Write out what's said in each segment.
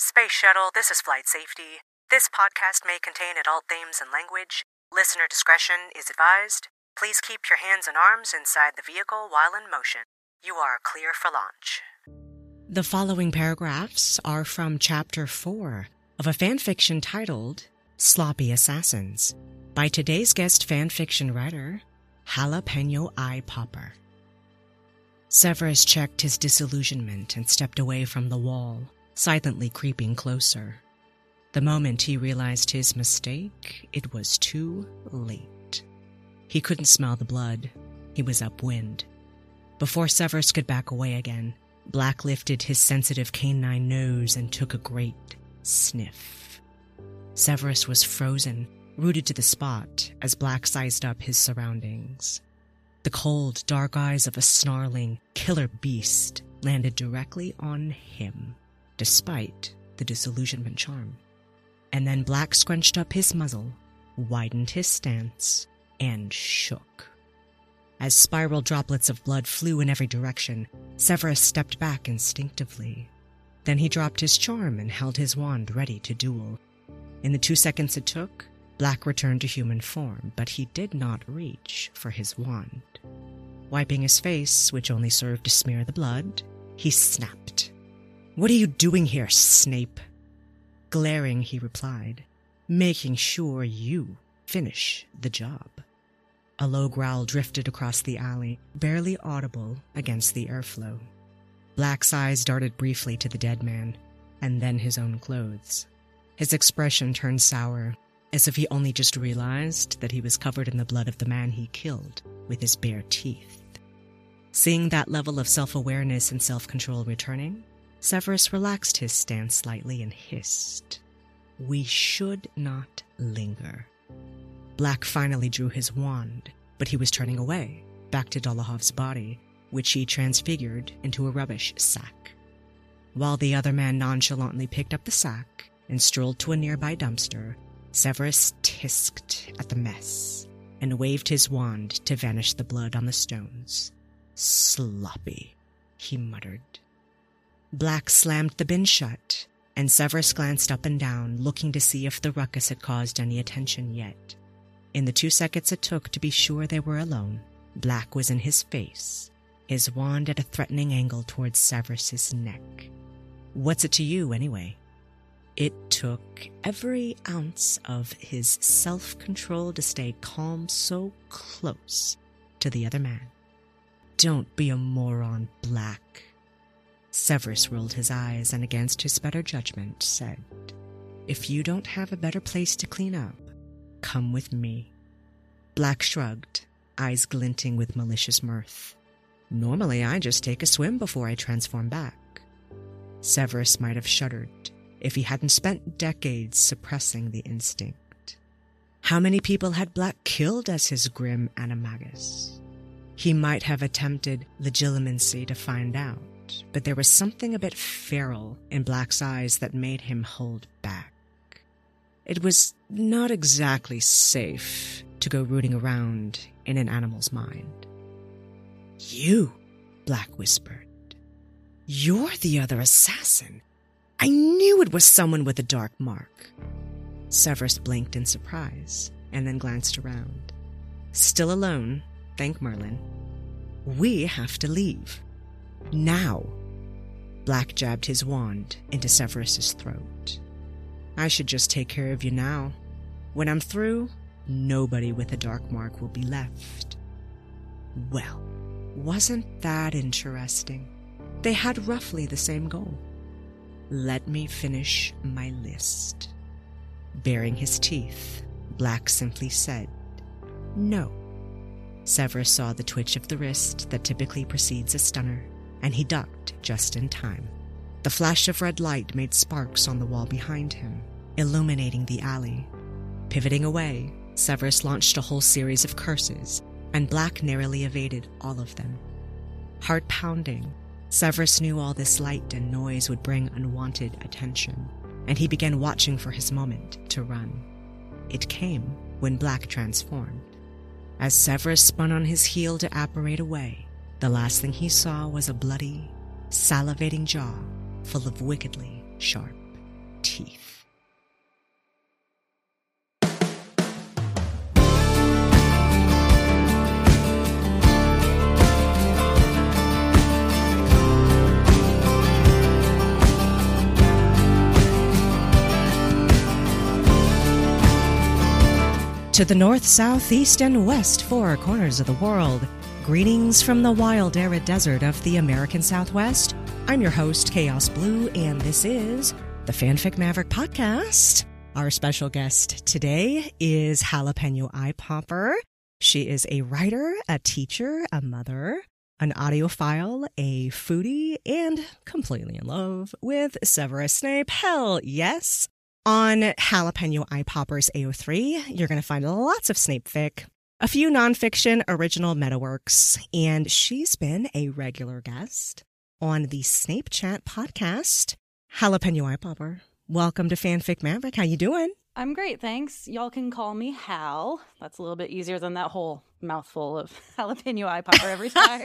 Space Shuttle, this is Flight Safety. This podcast may contain adult themes and language. Listener discretion is advised. Please keep your hands and arms inside the vehicle while in motion. You are clear for launch. The following paragraphs are from Chapter 4 of a fanfiction titled Sloppy Assassins by today's guest fanfiction writer, Jalapeno Eye Popper. Severus checked his disillusionment and stepped away from the wall, silently creeping closer. The moment he realized his mistake, it was too late. He couldn't smell the blood. He was upwind. Before Severus could back away again, Black lifted his sensitive canine nose and took a great sniff. Severus was frozen, rooted to the spot as Black sized up his surroundings. The cold, dark eyes of a snarling, killer beast landed directly on him, despite the disillusionment charm. And then Black scrunched up his muzzle, widened his stance, and shook. As spiral droplets of blood flew in every direction, Severus stepped back instinctively. Then he dropped his charm and held his wand ready to duel. In the two seconds it took, Black returned to human form, but he did not reach for his wand. Wiping his face, which only served to smear the blood, he snapped. What are you doing here, Snape? Glaring, he replied, making sure you finish the job. A low growl drifted across the alley, barely audible against the airflow. Black's eyes darted briefly to the dead man, and then his own clothes. His expression turned sour, as if he only just realized that he was covered in the blood of the man he killed with his bare teeth. Seeing that level of self awareness and self control returning, Severus relaxed his stance slightly and hissed, We should not linger. Black finally drew his wand, but he was turning away, back to Dolohov's body, which he transfigured into a rubbish sack. While the other man nonchalantly picked up the sack and strolled to a nearby dumpster, Severus tisked at the mess and waved his wand to vanish the blood on the stones. Sloppy, he muttered. Black slammed the bin shut, and Severus glanced up and down, looking to see if the ruckus had caused any attention yet. In the two seconds it took to be sure they were alone, Black was in his face, his wand at a threatening angle towards Severus's neck. What's it to you, anyway? It took every ounce of his self control to stay calm so close to the other man. Don't be a moron, Black. Severus rolled his eyes and, against his better judgment, said, If you don't have a better place to clean up, come with me. Black shrugged, eyes glinting with malicious mirth. Normally, I just take a swim before I transform back. Severus might have shuddered if he hadn't spent decades suppressing the instinct. How many people had Black killed as his grim animagus? He might have attempted legilimency to find out, but there was something a bit feral in Black's eyes that made him hold back. It was not exactly safe to go rooting around in an animal's mind. You, Black whispered. You're the other assassin. I knew it was someone with a dark mark. Severus blinked in surprise and then glanced around. Still alone, thank Merlin. We have to leave. Now. Black jabbed his wand into Severus's throat. I should just take care of you now. When I'm through, nobody with a dark mark will be left. Well, wasn't that interesting? They had roughly the same goal. Let me finish my list. Baring his teeth, Black simply said, No. Severus saw the twitch of the wrist that typically precedes a stunner, and he ducked just in time. The flash of red light made sparks on the wall behind him, illuminating the alley. Pivoting away, Severus launched a whole series of curses, and Black narrowly evaded all of them. Heart pounding, Severus knew all this light and noise would bring unwanted attention, and he began watching for his moment to run. It came when Black transformed. As Severus spun on his heel to apparate away, the last thing he saw was a bloody, salivating jaw full of wickedly sharp teeth. To the north, south, east, and west four corners of the world, greetings from the wild, arid desert of the American Southwest. I'm your host, Chaos Blue, and this is the Fanfic Maverick Podcast. Our special guest today is Jalapeno Eye Popper. She is a writer, a teacher, a mother, an audiophile, a foodie, and completely in love with Severus Snape. Hell yes. On Jalapeno Eye Poppers AO3, you're going to find lots of Snape fic, a few nonfiction original metaworks, and she's been a regular guest on the Snape Chat podcast. Jalapeno Eye Popper, welcome to Fanfic Maverick. How you doing? I'm great, thanks. Y'all can call me Jal. That's a little bit easier than that whole mouthful of jalapeno eye popper every time.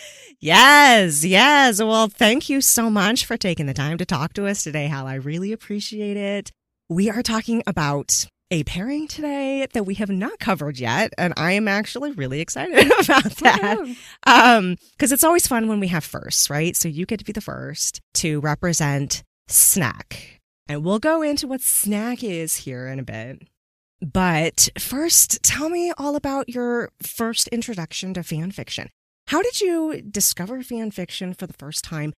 yes, yes. Well, thank you so much for taking the time to talk to us today, Jal. I really appreciate it. We are talking about a pairing today that we have not covered yet, and I am actually really excited about that. Um, because it's always fun when we have firsts, right? So you get to be the first to represent snack. And we'll go into what snack is here in a bit. But first, tell me all about your first introduction to fan fiction. How did you discover fan fiction for the first time?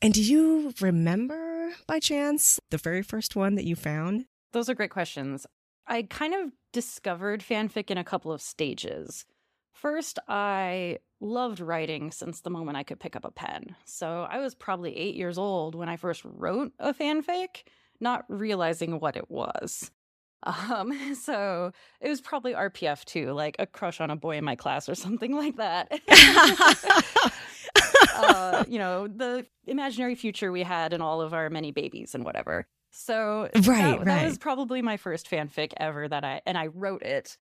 And do you remember by chance the very first one that you found? Those are great questions. I kind of discovered fanfic in a couple of stages. First, I loved writing since the moment I could pick up a pen. So I was probably eight years old when I first wrote a fanfic, not realizing what it was. Um, so it was probably RPF too, like a crush on a boy in my class or something like that. uh, you know, the imaginary future we had and all of our many babies and whatever. So right, that, right. that was probably my first fanfic ever that I and I wrote it.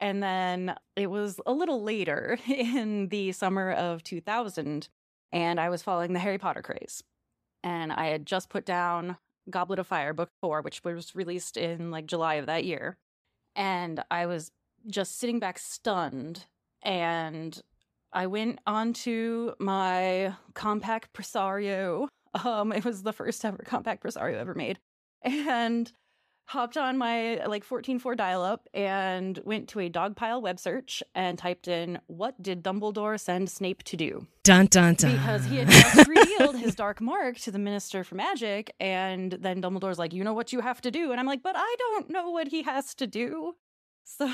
And then it was a little later in the summer of 2000 and I was following the Harry Potter craze. And I had just put down Goblet of Fire, book four, which was released in like July of that year. And I was just sitting back stunned. And I went onto my Compaq Presario. Um, it was the first ever Compaq Presario ever made. And hopped on my like 14.4 dial up and went to a dogpile web search and typed in what did Dumbledore send Snape to do? Dun dun dun. Because he had just revealed his dark mark to the Minister for Magic, and then Dumbledore's like, you know what you have to do. And I'm like, but I don't know what he has to do. So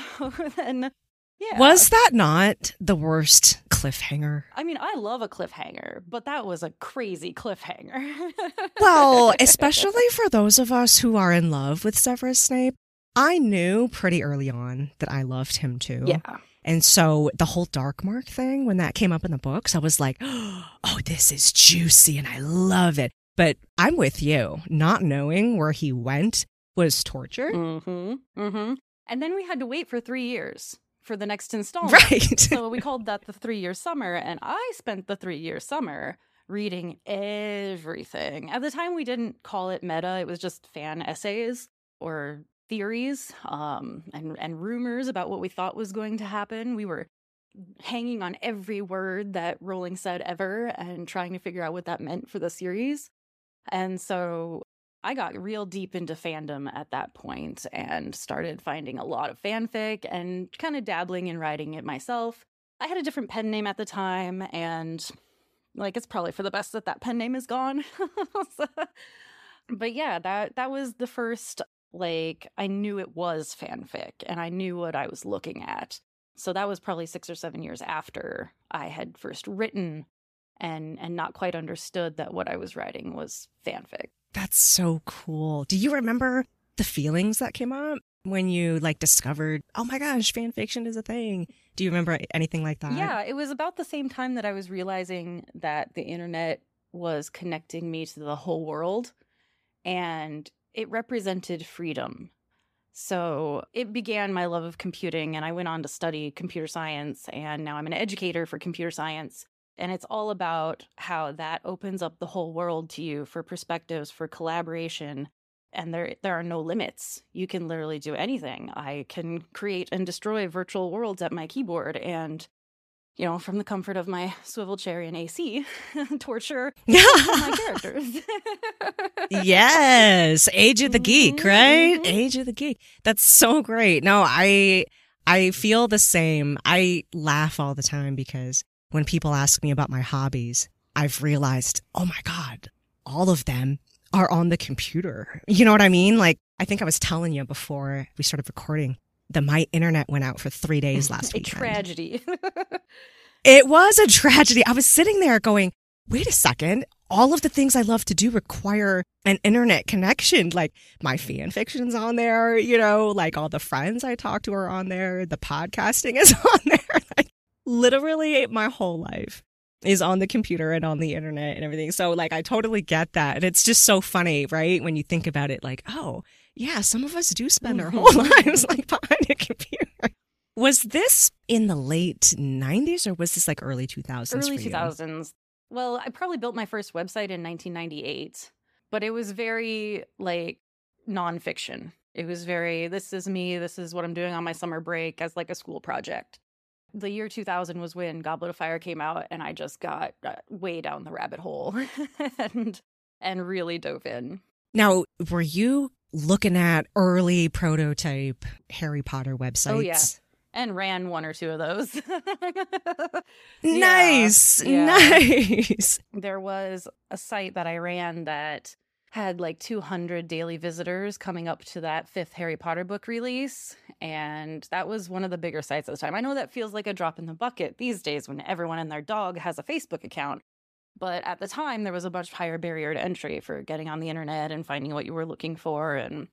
then yeah. Was that not the worst cliffhanger? I mean, I love a cliffhanger, but that was a crazy cliffhanger. well, especially for those of us who are in love with Severus Snape. I knew pretty early on that I loved him too. Yeah. And so the whole dark mark thing, when that came up in the books, I was like, oh, this is juicy and I love it. But I'm with you. Not knowing where he went was torture. Mm-hmm. Mm-hmm. And then we had to wait for three years for the next installment. Right. so we called that the three year summer. And I spent the three year summer reading everything. At the time, we didn't call it meta, it was just fan essays or theories um, and, and rumors about what we thought was going to happen. We were hanging on every word that Rowling said ever and trying to figure out what that meant for the series. And so I got real deep into fandom at that point and started finding a lot of fanfic and kind of dabbling in writing it myself. I had a different pen name at the time, and like it's probably for the best that that pen name is gone. so, but yeah, that that was the first like I knew it was fanfic and I knew what I was looking at. So that was probably 6 or 7 years after I had first written and and not quite understood that what I was writing was fanfic. That's so cool. Do you remember the feelings that came up when you like discovered, oh my gosh, fan fiction is a thing? Do you remember anything like that? Yeah, it was about the same time that I was realizing that the internet was connecting me to the whole world and it represented freedom. So it began my love of computing, and I went on to study computer science, and now I'm an educator for computer science. And it's all about how that opens up the whole world to you for perspectives, for collaboration, and there there are no limits. You can literally do anything. I can create and destroy virtual worlds at my keyboard and you know, from the comfort of my swivel chair in AC, torture my characters. yes, Age of the Geek, right? mhm. Age of the Geek. That's so great. No, I I feel the same. I laugh all the time because when people ask me about my hobbies, I've realized, oh my god, all of them are on the computer. You know what I mean? Like I think I was telling you before we started recording that my internet went out for three days last week. It was a tragedy. It was a tragedy. I was sitting there going, wait a second. All of the things I love to do require an internet connection. Like my fan fiction's on there, you know, like all the friends I talk to are on there. The podcasting is on there. Like literally my whole life is on the computer and on the internet and everything. So like I totally get that. And it's just so funny, right? When you think about it, like, oh, yeah, some of us do spend our whole mm-hmm. lives like behind a computer. Was this in the late 90s or was this like early 2000s? Early 2000s. Well, I probably built my first website in 1998, but it was very like nonfiction. It was very, this is me, this is what I'm doing on my summer break as like a school project. The year 2000 was when Goblet of Fire came out, and I just got uh, way down the rabbit hole and and really dove in. Now, were you looking at early prototype Harry Potter websites? Oh, yeah. and ran one or two of those. Yeah, Nice. yeah. Nice. there was a site that I ran that had like 200 daily visitors coming up to that fifth Harry Potter book release. And that was one of the bigger sites at the time. I know that feels like a drop in the bucket these days when everyone and their dog has a Facebook account. But at the time, there was a much higher barrier to entry for getting on the internet and finding what you were looking for. And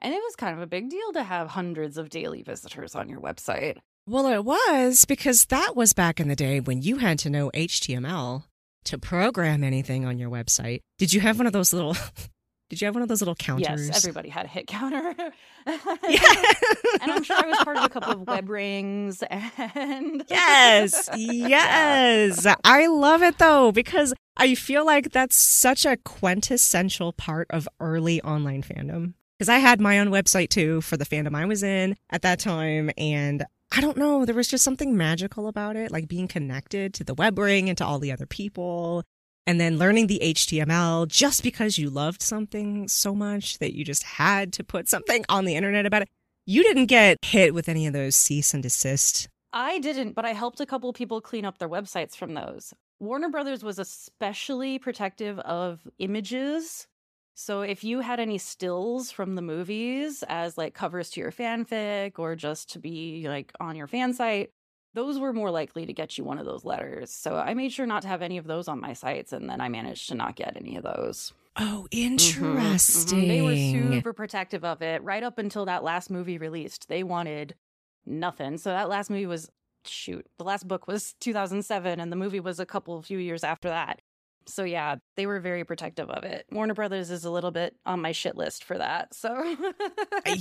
and it was kind of a big deal to have hundreds of daily visitors on your website. Well, it was because that was back in the day when you had to know HTML to program anything on your website. Did you have one of those little Did you have one of those little counters? Yes, everybody had a hit counter. Yeah. and I'm sure I was part of a couple of web rings and Yes, yes. I love it though because I feel like that's such a quintessential part of early online fandom. Because I had my own website too for the fandom I was in at that time. And I don't know, there was just something magical about it, like being connected to the web ring and to all the other people. And then learning the HTML just because you loved something so much that you just had to put something on the internet about it. You didn't get hit with any of those cease and desist I didn't, but I helped a couple people clean up their websites from those. Warner Brothers was especially protective of images. So if you had any stills from the movies as like covers to your fanfic or just to be like on your fan site, those were more likely to get you one of those letters. So I made sure not to have any of those on my sites and then I managed to not get any of those. Oh, interesting. mhm. They were super protective of it right up until that last movie released. They wanted nothing. So that last movie was shoot. The last book was 2007 and the movie was a couple few years after that. So yeah, they were very protective of it. Warner Brothers is a little bit on my shit list for that. So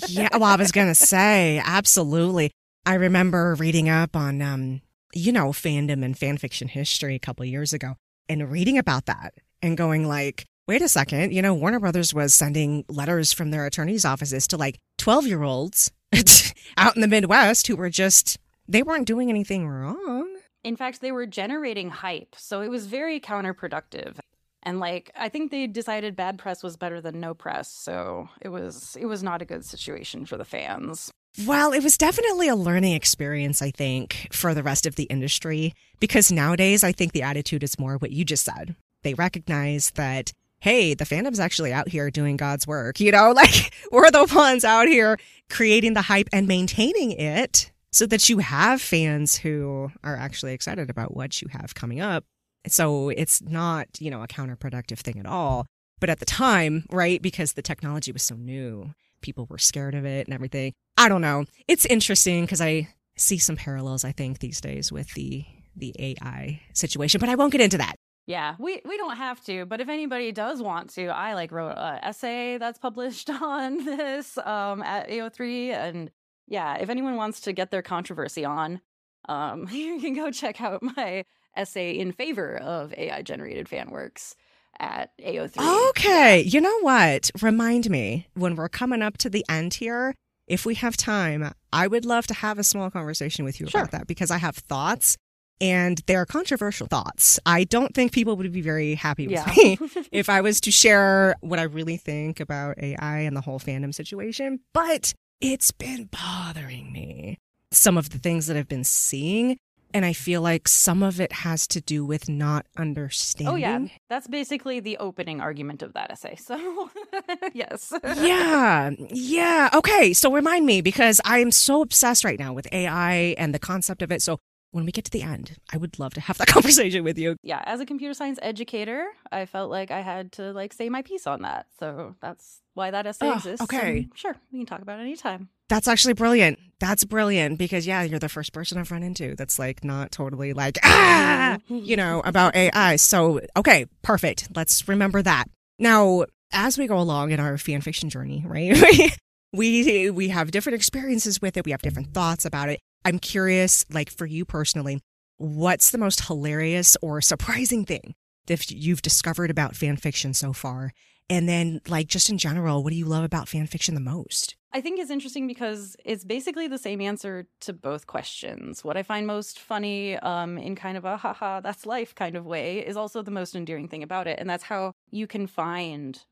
yeah, well, I was gonna say absolutely. I remember reading up on, um, you know, fandom and fan fiction history a couple years ago, and reading about that and going like, wait a second, you know, Warner Brothers was sending letters from their attorneys' offices to like twelve year olds out in the Midwest who were just they weren't doing anything wrong. In fact, they were generating hype, so it was very counterproductive. And like I think they decided bad press was better than no press, so it was it was not a good situation for the fans. Well, it was definitely a learning experience, I think, for the rest of the industry. Because nowadays, I think the attitude is more what you just said. They recognize that, hey, the fandom's actually out here doing God's work. You know, like we're the ones out here creating the hype and maintaining it so that you have fans who are actually excited about what you have coming up. So it's not, you know, a counterproductive thing at all. But at the time, right, because the technology was so new, people were scared of it and everything. I don't know. It's interesting because I see some parallels, I think, these days with the the AI situation, but I won't get into that. Yeah, we we don't have to, but if anybody does want to, I like wrote an essay that's published on this um, at AO3, and yeah, if anyone wants to get their controversy on, um, you can go check out my essay in favor of AI generated fan works. at AO3. Okay. You know what? Remind me when we're coming up to the end here, if we have time, I would love to have a small conversation with you Sure. about that because I have thoughts and they're controversial thoughts. I don't think people would be very happy with Yeah. me if I was to share what I really think about AI and the whole fandom situation, but it's been bothering me. Some of the things that I've been seeing, and I feel like some of it has to do with not understanding. Oh yeah, that's basically the opening argument of that essay. So yes. yeah, yeah. Okay, so remind me because I am so obsessed right now with AI and the concept of it. So when we get to the end, I would love to have that conversation with you. yeah, as a computer science educator, I felt like I had to like say my piece on that. So that's why that essay Oh, exists. okay. and sure, we can talk about it anytime. That's actually brilliant. That's brilliant because yeah, you're the first person I've run into that's like not totally like ah, you know, about AI. So okay, perfect. Let's remember that. Now, as we go along in our fan fiction journey, right? we we have different experiences with it. We have different thoughts about it. I'm curious, like for you personally, what's the most hilarious or surprising thing that you've discovered about fan fiction so far? And then, like, just in general, what do you love about fan fiction the most? I think it's interesting because it's basically the same answer to both questions. What I find most funny, um, in kind of a haha, that's life kind of way, is also the most endearing thing about it. And that's how you can find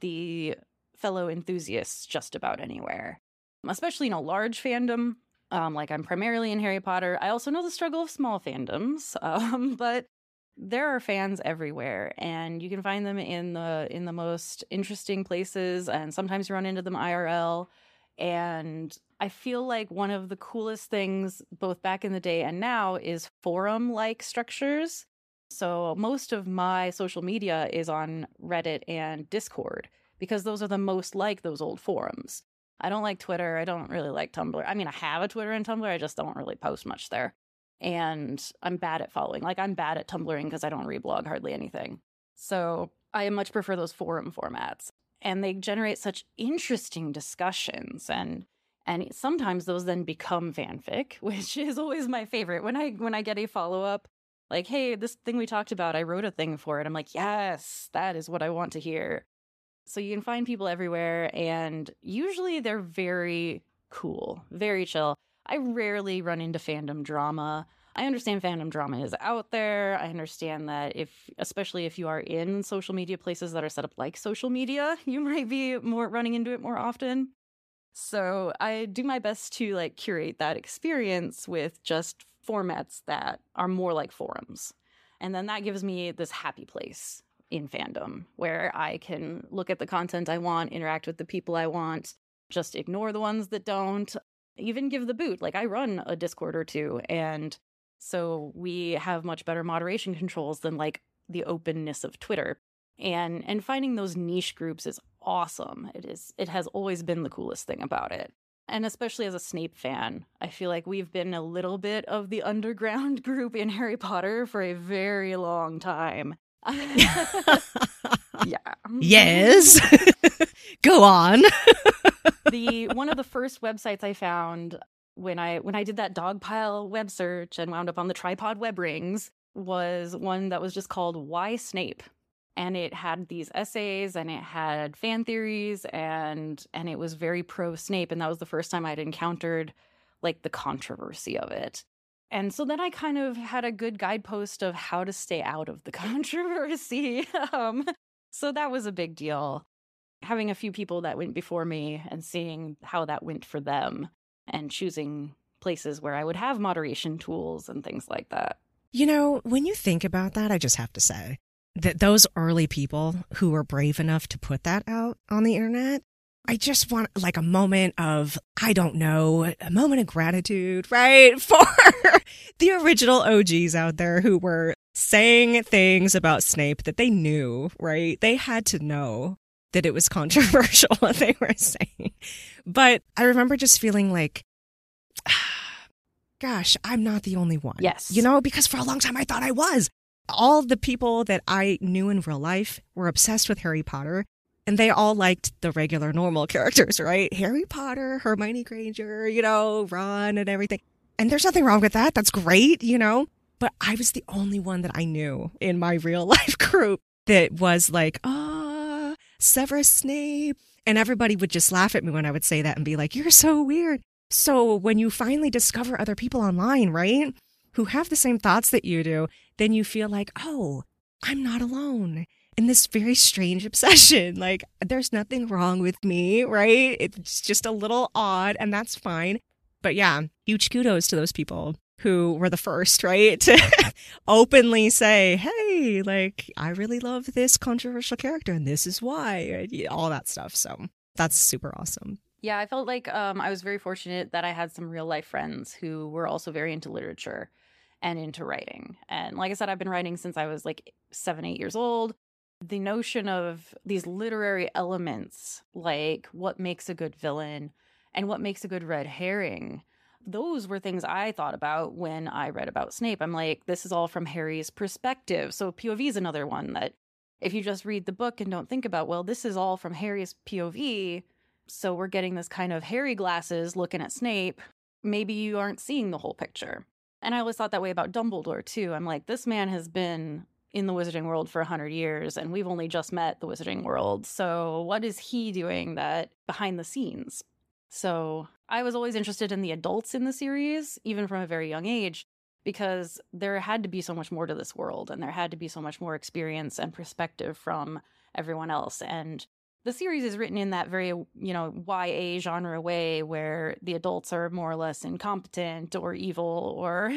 the fellow enthusiasts just about anywhere, especially in a large fandom. Um, like I'm primarily in Harry Potter. I also know the struggle of small fandoms, um, but there are fans everywhere and you can find them in the in the most interesting places and sometimes you run into them IRL and I feel like one of the coolest things both back in the day and now is forum like structures. So most of my social media is on Reddit and Discord because those are the most like those old forums. I don't like Twitter. I don't really like Tumblr. I mean, I have a Twitter and Tumblr. I just don't really post much there and I'm bad at following. Like I'm bad at Tumblring because I don't reblog hardly anything. So I much prefer those forum formats, and they generate such interesting discussions and. And sometimes those then become fanfic, which is always my favorite. When I when I get a follow up, like, "Hey, this thing we talked about, I wrote a thing for it." I'm like, "Yes, that is what I want to hear." So you can find people everywhere, and usually they're very cool, very chill. I rarely run into fandom drama. I understand fandom drama is out there. I understand that if, especially if you are in social media places that are set up like social media, you might be more running into it more often. So I do my best to like curate that experience with just formats that are more like forums. And then that gives me this happy place in fandom where I can look at the content I want, interact with the people I want, just ignore the ones that don't, even give the boot. Like I run a Discord or two, and so we have much better moderation controls than like the openness of Twitter. And and finding those niche groups is awesome. It is it has always been the coolest thing about it. And especially as a Snape fan, I feel like we've been a little bit of the underground group in Harry Potter for a very long time. yeah. yes. Go on. the one of the first websites I found when I when I did that dogpile web search and wound up on the tripod web rings was one that was just called Why Snape. And it had these essays and it had fan theories and and it was very pro Snape and that was the first time I'd encountered like the controversy of it. And so then I kind of had a good guidepost of how to stay out of the controversy. um, so that was a big deal having a few people that went before me and seeing how that went for them and choosing places where I would have moderation tools and things like that. You know, when you think about that, I just have to say that those early people who were brave enough to put that out on the internet, I just want like a moment of, I don't know, a moment of gratitude, right? For the original OGs out there who were saying things about Snape that they knew, right? They had to know that it was controversial what they were saying. But I remember just feeling like, gosh, I'm not the only one. Yes. You know, because for a long time I thought I was. All the people that I knew in real life were obsessed with Harry Potter. And they all liked the regular normal characters, right? Harry Potter, Hermione Granger, you know, Ron and everything. And there's nothing wrong with that. That's great, you know? But I was the only one that I knew in my real life group that was like, ah, oh, Severus Snape. And everybody would just laugh at me when I would say that and be like, you're so weird. So when you finally discover other people online, right, who have the same thoughts that you do, then you feel like, oh, I'm not alone in this very strange obsession. Like, there's nothing wrong with me, right? It's just a little odd, and that's fine. But yeah, huge kudos to those people who were the first, right, to openly say, hey, like, I really love this controversial character, and this is why, all that stuff. So that's super awesome. Yeah, I felt like um, I was very fortunate that I had some real life friends who were also very into literature and into writing. And like I said, I've been writing since I was like seven, eight years old. The notion of these literary elements, like what makes a good villain and what makes a good red herring, those were things I thought about when I read about Snape. I'm like, this is all from Harry's perspective. So POV is another one that if you just read the book and don't think about, well, this is all from Harry's POV, so we're getting this kind of Harry glasses looking at Snape. Maybe you aren't seeing the whole picture. And I always thought that way about Dumbledore too. I'm like, this man has been in the wizarding world for 100 years and we've only just met the wizarding world. So what is he doing that behind the scenes? So I was always interested in the adults in the series, even from a very young age, because there had to be so much more to this world and there had to be so much more experience and perspective from everyone else. And the series is written in that very you know YA genre way where the adults are more or less incompetent or evil or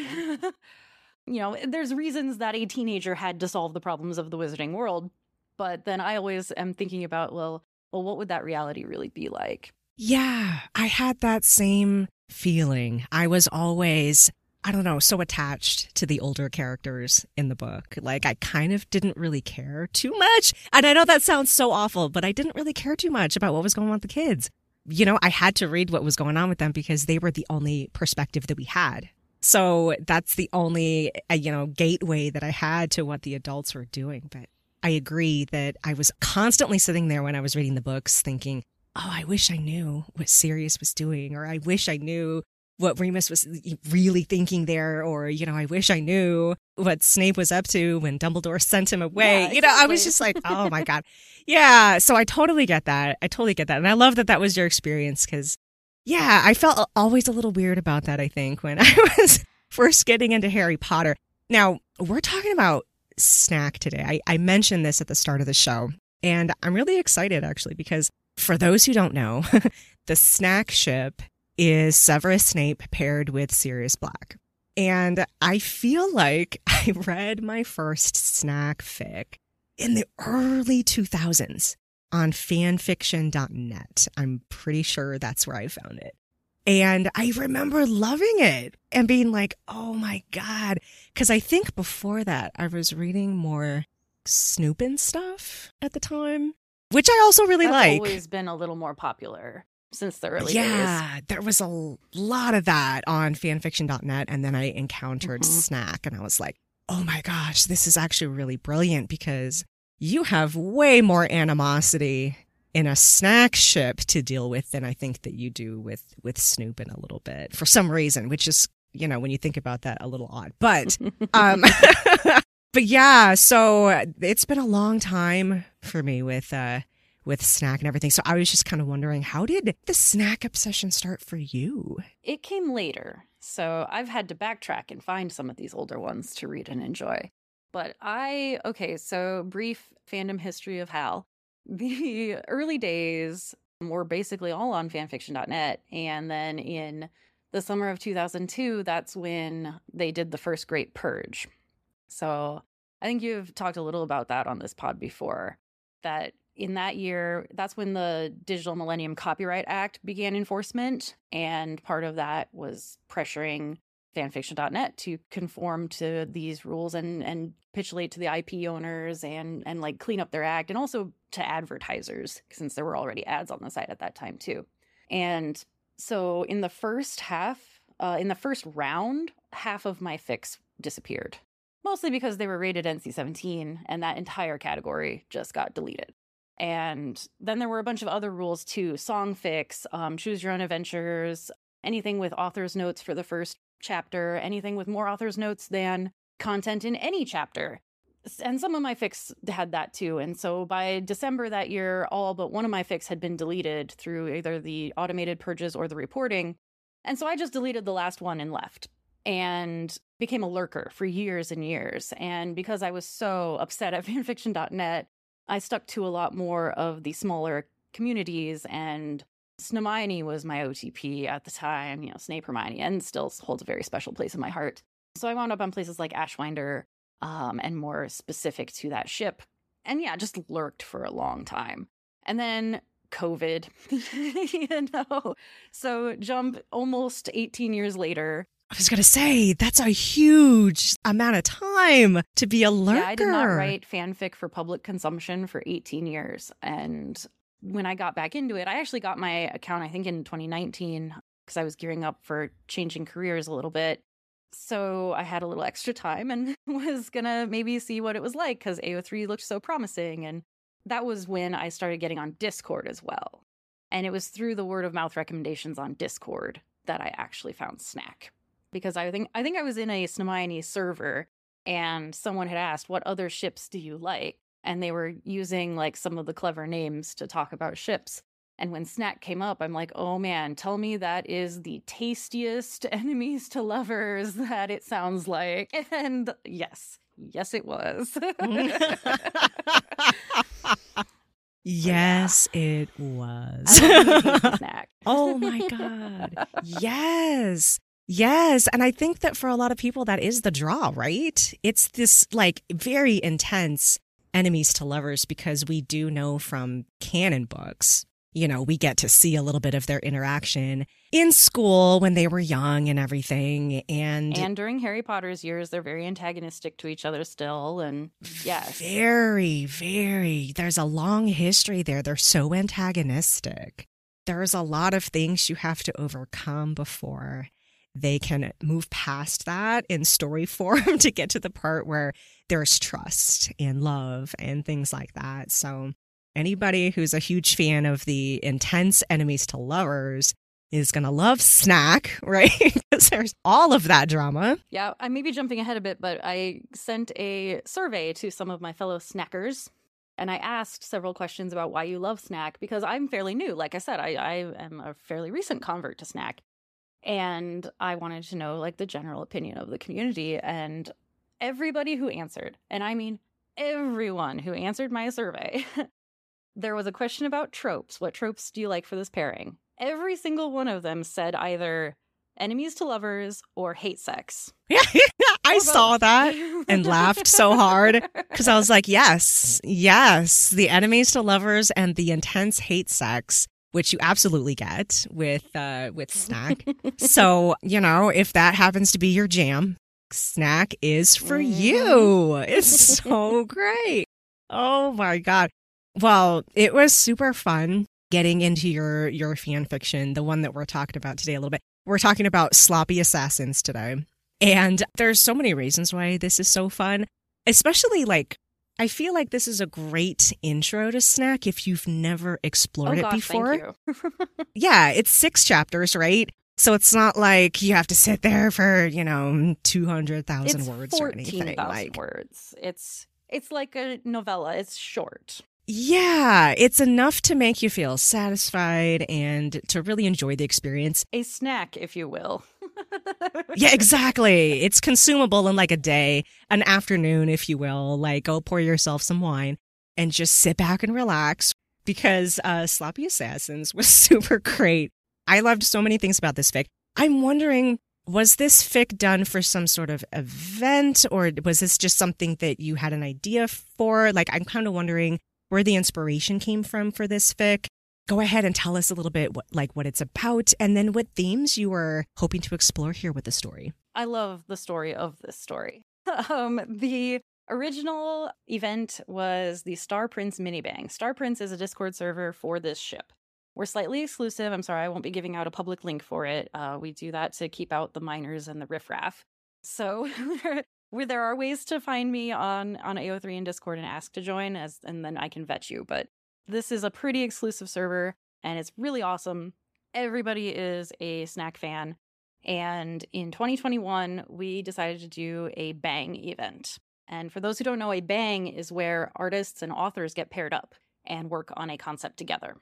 you know there's reasons that a teenager had to solve the problems of the wizarding world but then I always am thinking about well well what would that reality really be like yeah I had that same feeling I was always I don't know, so attached to the older characters in the book. Like I kind of didn't really care too much. And I know that sounds so awful, but I didn't really care too much about what was going on with the kids. You know, I had to read what was going on with them because they were the only perspective that we had. So that's the only, uh, you know, gateway that I had to what the adults were doing. But I agree that I was constantly sitting there when I was reading the books thinking, oh, I wish I knew what Sirius was doing, or I wish I knew what Remus was really thinking there, or, you know, I wish I knew what Snape was up to when Dumbledore sent him away. Yeah, you know, I was just like, oh my God. Yeah. So I totally get that. I totally get that. And I love that that was your experience because, yeah, I felt always a little weird about that, I think, when I was first getting into Harry Potter. Now, we're talking about snack today. I, I mentioned this at the start of the show, and I'm really excited actually because for those who don't know, the snack ship is Severus Snape paired with Sirius Black. And I feel like I read my first snack fic in the early 2000s on fanfiction.net. I'm pretty sure that's where I found it. And I remember loving it and being like, oh my God. Because I think before that, I was reading more Snupin stuff at the time, which I also really That's like. always been a little more popular since the early yeah, days. there was a lot of that on fanfiction.net. And then I encountered mm-hmm. Snack and I was like, oh my gosh, this is actually really brilliant because you have way more animosity in a snack ship to deal with than I think that you do with with Snupin a little bit for some reason, which is you know when you think about that a little odd. But um, but yeah, so it's been a long time for me with uh with snack and everything. So I was just kind of wondering, how did the snack obsession start for you? It came later. So I've had to backtrack and find some of these older ones to read and enjoy. But I, okay, so brief fandom history of Jal. The early days were basically all on fanfiction.net. And then in the summer of 2002, that's when they did the first Great Purge. So I think you've talked a little about that on this pod before. That in that year, that's when the Digital Millennium Copyright Act began enforcement. And part of that was pressuring fanfiction.net to conform to these rules and, and capitulate to the IP owners and, and like clean up their act and also to advertisers, since there were already ads on the site at that time too. And so in the first half, uh, in the first round, half of my fics disappeared. Mostly because they were rated NC 17 and that entire category just got deleted. And then there were a bunch of other rules too songfics, um, choose your own adventures, anything with author's notes for the first chapter, anything with more author's notes than content in any chapter. and some of my fics had that too. And so by December that year, all but one of my fics had been deleted through either the automated purges or the reporting. And so I just deleted the last one and left and became a lurker for years and years. And because I was so upset at fanfiction.net, I stuck to a lot more of the smaller communities and Snamione was my OTP at the time, you know, Snape Hermione, and still holds a very special place in my heart. So I wound up on places like Ashwinder um, and more specific to that ship. And yeah, just lurked for a long time. And then COVID, you know. So jump almost 18 years later. I was going to say, that's a huge amount of time to be a lurker. Yeah, I did not write fanfic for public consumption for 18 years. And when I got back into it, I actually got my account, I think in 2019, because I was gearing up for changing careers a little bit. So I had a little extra time and was gonna maybe see what it was like because AO3 looked so promising. And that was when I started getting on Discord as well. And it was through the word of mouth recommendations on Discord that I actually found Snack. Because I think I think I was in a Snamione server and someone had asked, What other ships do you like? And they were using like some of the clever names to talk about ships. And when Snack came up, I'm like, oh man, tell me that is the tastiest enemies to lovers that it sounds like. And yes, yes, it was. yes, it was. snack. oh my God. Yes. Yes. And I think that for a lot of people, that is the draw, right? It's this like very intense enemies to lovers because we do know from canon books you know, we get to see a little bit of their interaction in school when they were young and everything. And and during Harry Potter's years, they're very antagonistic to each other still. And yes, very, very. There's a long history there. They're so antagonistic. There's a lot of things you have to overcome before they can move past that in story form to get to the part where there's trust and love and things like that. So anybody who's a huge fan of the intense enemies to lovers is going to love Snack, right? because there's all of that drama. Yeah, I may be jumping ahead a bit, but I sent a survey to some of my fellow snackers and I asked several questions about why you love Snack because I'm fairly new. Like I said, I, I am a fairly recent convert to Snack. And I wanted to know like the general opinion of the community. And everybody who answered, and I mean everyone who answered my survey, there was a question about tropes. What tropes do you like for this pairing? Every single one of them said either enemies to lovers or hate sex. Yeah, I saw that and laughed so hard because I was like, yes, yes, the enemies to lovers and the intense hate sex. Which you absolutely get with uh, with snack. so you know if that happens to be your jam, snack is for mm-hmm. you. It's so great. Oh my god. Well, it was super fun getting into your your fan fiction, the one that we're talking about today a little bit. We're talking about sloppy assassins today. And there's so many reasons why this is so fun, especially like I feel like this is a great intro to Snack if you've never oh, explored oh, it gosh, before. yeah, it's six chapters, right? So it's not like you have to sit there for, you know, 200,000 words or anything like words. It's it's like a novella. It's short. Yeah, it's enough to make you feel satisfied and to really enjoy the experience. A snack, if you will. yeah, exactly. It's consumable in like a day, an afternoon, if you will. Like, go pour yourself some wine and just sit back and relax because uh, Sloppy Assassins was super great. I loved so many things about this fic. I'm wondering, was this fic done for some sort of event or was this just something that you had an idea for? Like, I'm kind of wondering where the inspiration came from for this fic. Go ahead and tell us a little bit what, like what it's about and then what themes you were hoping to explore here with the story. I love the story of this story. um, the original event was the Star Prince mini bang. Star Prince is a Discord server for this ship. We're slightly exclusive. I'm sorry, I won't be giving out a public link for it. Uh, we do that to keep out the minors and the riffraff. So there are ways to find me on on AO3 and Discord and ask to join as and then I can vet you. But this is a pretty exclusive server and it's really awesome. Everybody is a snack fan. And in 2021, we decided to do a bang event. And for those who don't know, a bang is where artists and authors get paired up and work on a concept together.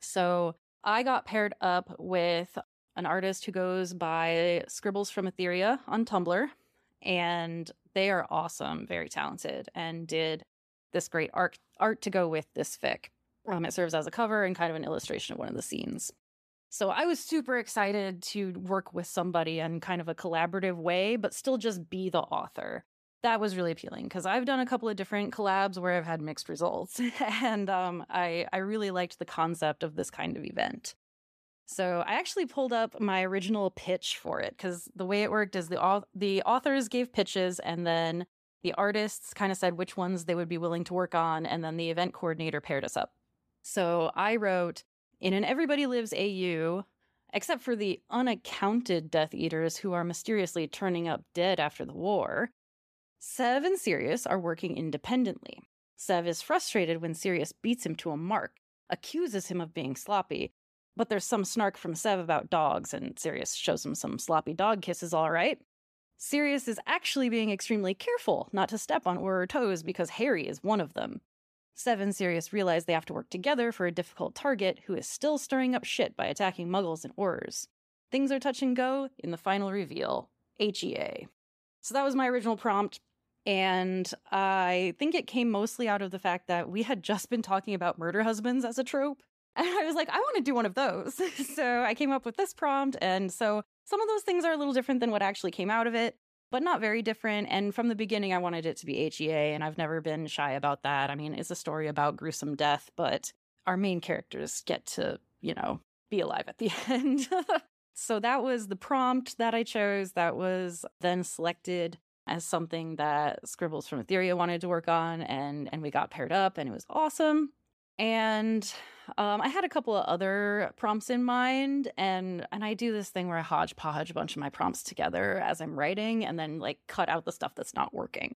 So I got paired up with an artist who goes by Scribbles from Etheria on Tumblr. And they are awesome, very talented, and did this great art art to go with this fic. Um, it serves as a cover and kind of an illustration of one of the scenes. So I was super excited to work with somebody in kind of a collaborative way, but still just be the author. That was really appealing because I've done a couple of different collabs where I've had mixed results, and um, I I really liked the concept of this kind of event. So I actually pulled up my original pitch for it because the way it worked is the the authors gave pitches and then the artists kind of said which ones they would be willing to work on, and then the event coordinator paired us up. So I wrote in an Everybody Lives AU, except for the unaccounted Death Eaters who are mysteriously turning up dead after the war. Sev and Sirius are working independently. Sev is frustrated when Sirius beats him to a mark, accuses him of being sloppy, but there's some snark from Sev about dogs, and Sirius shows him some sloppy dog kisses, all right. Sirius is actually being extremely careful not to step on Auror toes because Harry is one of them. Sev and Sirius realize they have to work together for a difficult target who is still stirring up shit by attacking muggles and Aurors. Things are touch and go in the final reveal HEA. So that was my original prompt. And I think it came mostly out of the fact that we had just been talking about murder husbands as a trope. And I was like, I want to do one of those. so I came up with this prompt. And so some of those things are a little different than what actually came out of it, but not very different. And from the beginning, I wanted it to be HEA, and I've never been shy about that. I mean, it's a story about gruesome death, but our main characters get to, you know, be alive at the end. so that was the prompt that I chose. That was then selected as something that Scribbles from Etheria wanted to work on, and and we got paired up, and it was awesome. And um, I had a couple of other prompts in mind, and and I do this thing where I hodgepodge a bunch of my prompts together as I'm writing, and then like cut out the stuff that's not working.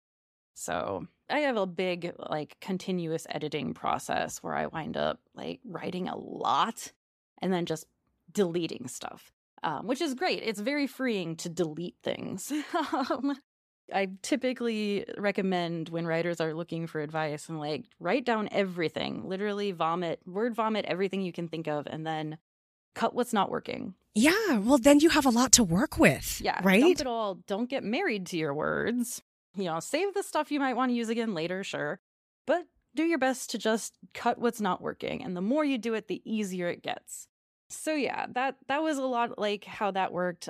So I have a big like continuous editing process where I wind up like writing a lot and then just deleting stuff, um, which is great. It's very freeing to delete things. um, I typically recommend when writers are looking for advice and like write down everything, literally vomit, word vomit everything you can think of, and then cut what's not working. Yeah, well, then you have a lot to work with. Yeah, right. Dump it all. Don't get married to your words. You know, save the stuff you might want to use again later, sure, but do your best to just cut what's not working. And the more you do it, the easier it gets. So yeah, that that was a lot like how that worked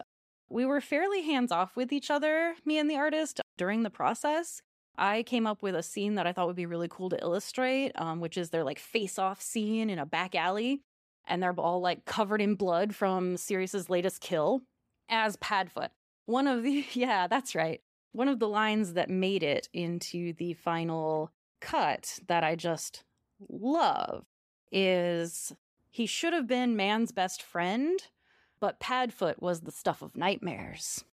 we were fairly hands off with each other, me and the artist, during the process. I came up with a scene that I thought would be really cool to illustrate, um, which is their like face off scene in a back alley. And they're all like covered in blood from Sirius's latest kill as Padfoot. One of the, yeah, that's right. One of the lines that made it into the final cut that I just love is he should have been man's best friend but Padfoot was the stuff of nightmares.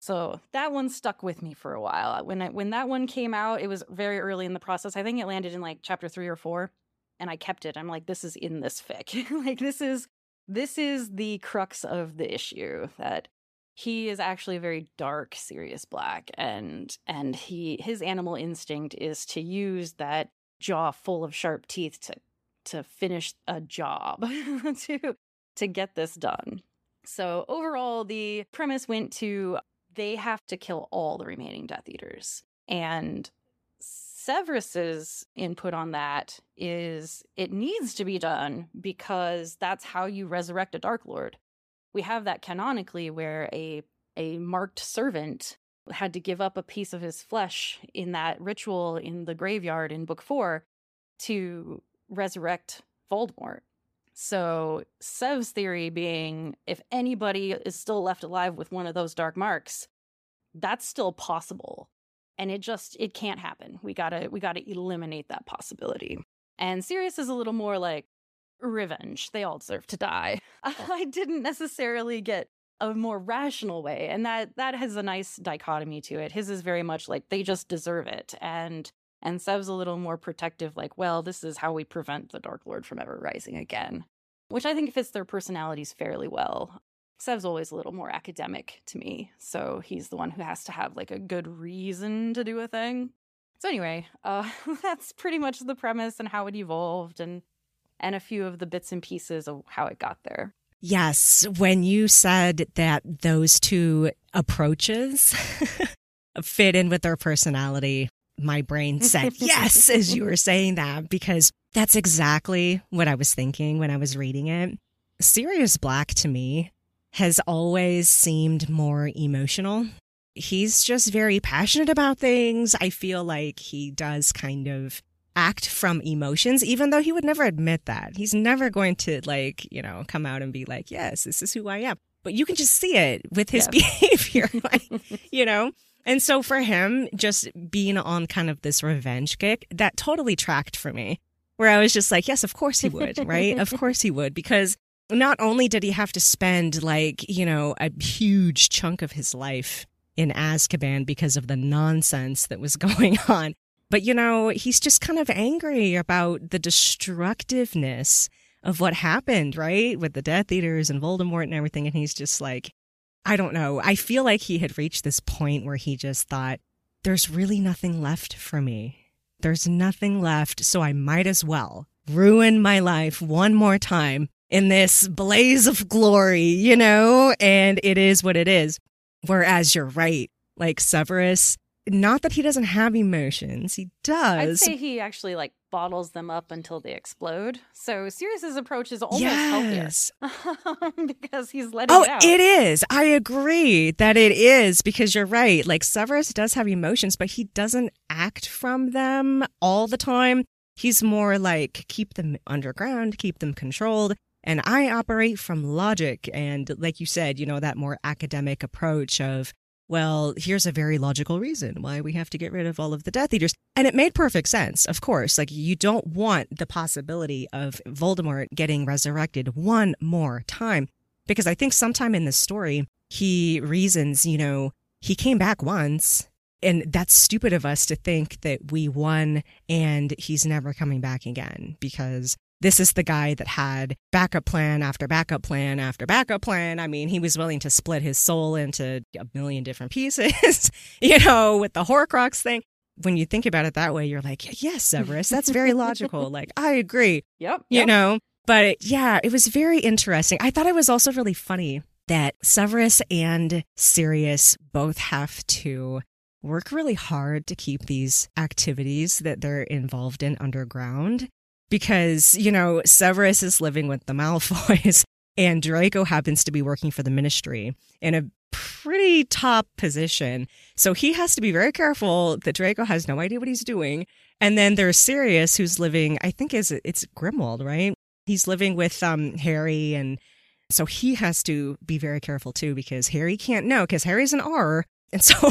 So that one stuck with me for a while. When I, when that one came out, it was very early in the process. I think it landed in like chapter 3 or 4 and I kept it. I'm like this is in this fic. like this is this is the crux of the issue that he is actually a very dark Sirius Black and and he his animal instinct is to use that jaw full of sharp teeth to to finish a job to to get this done. So overall, the premise went to they have to kill all the remaining Death Eaters. And Severus's input on that is it needs to be done because that's how you resurrect a Dark Lord. We have that canonically where a a marked servant had to give up a piece of his flesh in that ritual in the graveyard in book 4 to resurrect Voldemort. So, Sev's theory being if anybody is still left alive with one of those dark marks, that's still possible. And it just it can't happen. We got to we got to eliminate that possibility. And Sirius is a little more like revenge. They all deserve to die. Oh. I didn't necessarily get a more rational way and that that has a nice dichotomy to it. His is very much like they just deserve it and and Sev's a little more protective, like, well, this is how we prevent the Dark Lord from ever rising again, which I think fits their personalities fairly well. Sev's always a little more academic to me, so he's the one who has to have like a good reason to do a thing. So anyway, uh, that's pretty much the premise and how it evolved, and and a few of the bits and pieces of how it got there. Yes, when you said that those two approaches fit in with their personality, my brain said yes as you were saying that because that's exactly what I was thinking when I was reading it. Sirius Black to me has always seemed more emotional. He's just very passionate about things. I feel like he does kind of act from emotions, even though he would never admit that. He's never going to, like, you know, come out and be like, yes, this is who I am. But you can just see it with his yeah. behavior, like, you know? And so for him, just being on kind of this revenge kick, that totally tracked for me, where I was just like, yes, of course he would, right? of course he would, because not only did he have to spend like, you know, a huge chunk of his life in Azkaban because of the nonsense that was going on, but, you know, he's just kind of angry about the destructiveness of what happened, right? With the Death Eaters and Voldemort and everything. And he's just like, I don't know. I feel like he had reached this point where he just thought, there's really nothing left for me. There's nothing left. So I might as well ruin my life one more time in this blaze of glory, you know? And it is what it is. Whereas you're right. Like Severus not that he doesn't have emotions, he does. I'd say he actually like bottles them up until they explode. So Sirius's approach is almost yes. healthier because he's letting oh, it out. it is. I agree that it is because you're right. Like Severus does have emotions, but he doesn't act from them all the time. He's more like keep them underground, keep them controlled. And I operate from logic and, like you said, you know, that more academic approach of well, here's a very logical reason why we have to get rid of all of the Death Eaters. And it made perfect sense, of course. Like, you don't want the possibility of Voldemort getting resurrected one more time. Because I think sometime in the story, he reasons, you know, he came back once. And that's stupid of us to think that we won and he's never coming back again because this is the guy that had backup plan after backup plan after backup plan. I mean, he was willing to split his soul into a million different pieces, you know, with the Horcrux thing. When you think about it that way, you're like, yes, Severus, that's very logical. like, I agree. Yep. You know, but yeah, it was very interesting. I thought it was also really funny that Severus and Sirius both have to work really hard to keep these activities that they're involved in underground because, you know, Severus is living with the Malfoys and Draco happens to be working for the ministry in a pretty top position. So he has to be very careful that Draco has no idea what he's doing. And then there's Sirius who's living, I think is it's Grimmauld, right? He's living with um Harry and so he has to be very careful too because Harry can't know because Harry's an Auror. And so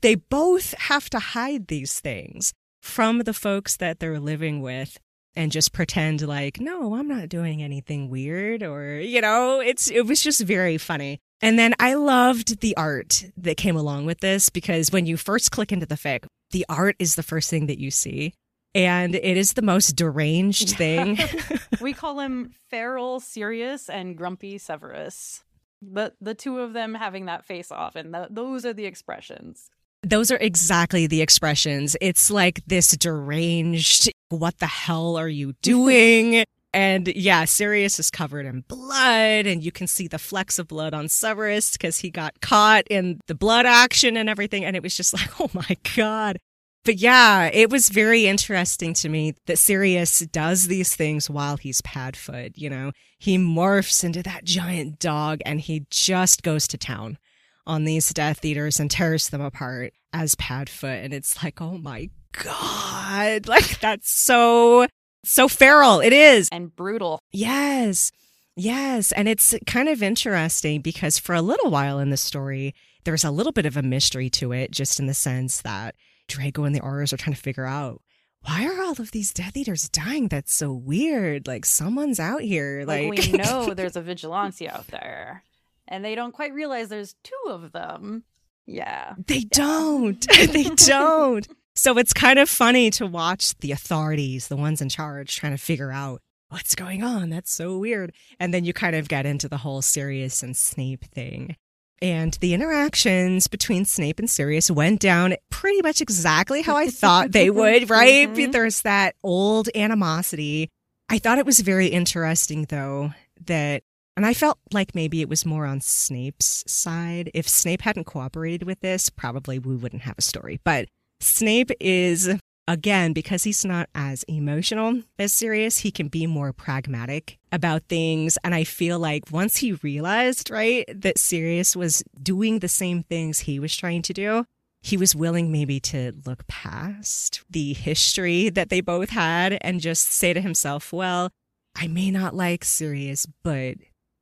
they both have to hide these things from the folks that they're living with and just pretend like, no, I'm not doing anything weird or, you know, it's, it was just very funny. And then I loved the art that came along with this because when you first click into the fic, the art is the first thing that you see. And it is the most deranged thing. we call him feral Sirius and grumpy Severus. The the two of them having that face off, and the, those are the expressions. Those are exactly the expressions. It's like this deranged, what the hell are you mm-hmm. doing? and yeah, Sirius is covered in blood, and you can see the flecks of blood on Severus because he got caught in the blood action and everything. And it was just like, oh my God. But yeah, it was very interesting to me that Sirius does these things while he's Padfoot. You know, he morphs into that giant dog and he just goes to town on these Death Eaters and tears them apart as Padfoot. And it's like, oh my God. Like, that's so, so feral. It is. And brutal. Yes. Yes. And it's kind of interesting because for a little while in the story, there's a little bit of a mystery to it, just in the sense that Draco and the Aurors are trying to figure out why are all of these Death Eaters dying? That's so weird. Like someone's out here. Like, like we know there's a vigilante out there and they don't quite realize there's two of them. Yeah. They don't. they don't. So it's kind of funny to watch the authorities, the ones in charge, trying to figure out what's going on. That's so weird. And then you kind of get into the whole Sirius and Snape thing. And the interactions between Snape and Sirius went down pretty much exactly how I thought they would, right? Mhm. There's that old animosity. I thought it was very interesting, though, that, and I felt like maybe it was more on Snape's side. If Snape hadn't cooperated with this, probably we wouldn't have a story. But Snape is, again, because he's not as emotional as Sirius, he can be more pragmatic about things. And I feel like once he realized, right, that Sirius was doing the same things he was trying to do, he was willing maybe to look past the history that they both had and just say to himself, well, I may not like Sirius, but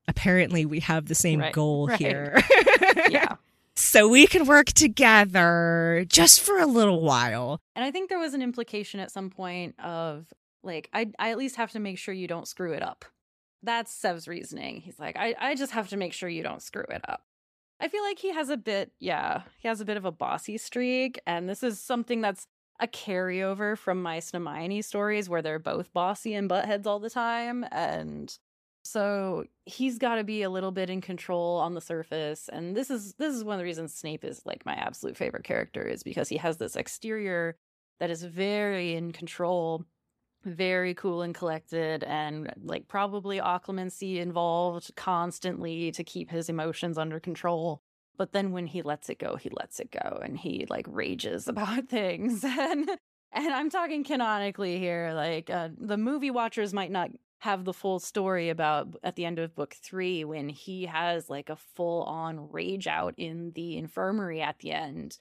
apparently we have the same Right, goal right. here. yeah. so we can work together just for a little while. And I think there was an implication at some point of like, I, I at least have to make sure you don't screw it up. That's Sev's reasoning. He's like, I, I just have to make sure you don't screw it up. I feel like he has a bit, yeah, he has a bit of a bossy streak. And this is something that's a carryover from my Hermione stories where they're both bossy and buttheads all the time. And so he's got to be a little bit in control on the surface. And this is this is one of the reasons Snape is like my absolute favorite character is because he has this exterior that is very in control, very cool and collected, and like probably occlumency involved constantly to keep his emotions under control. But then when he lets it go, he lets it go and he like rages about things. And and I'm talking canonically here. Like uh, the movie watchers might not have the full story about at the end of book three when he has like a full on rage out in the infirmary at the end.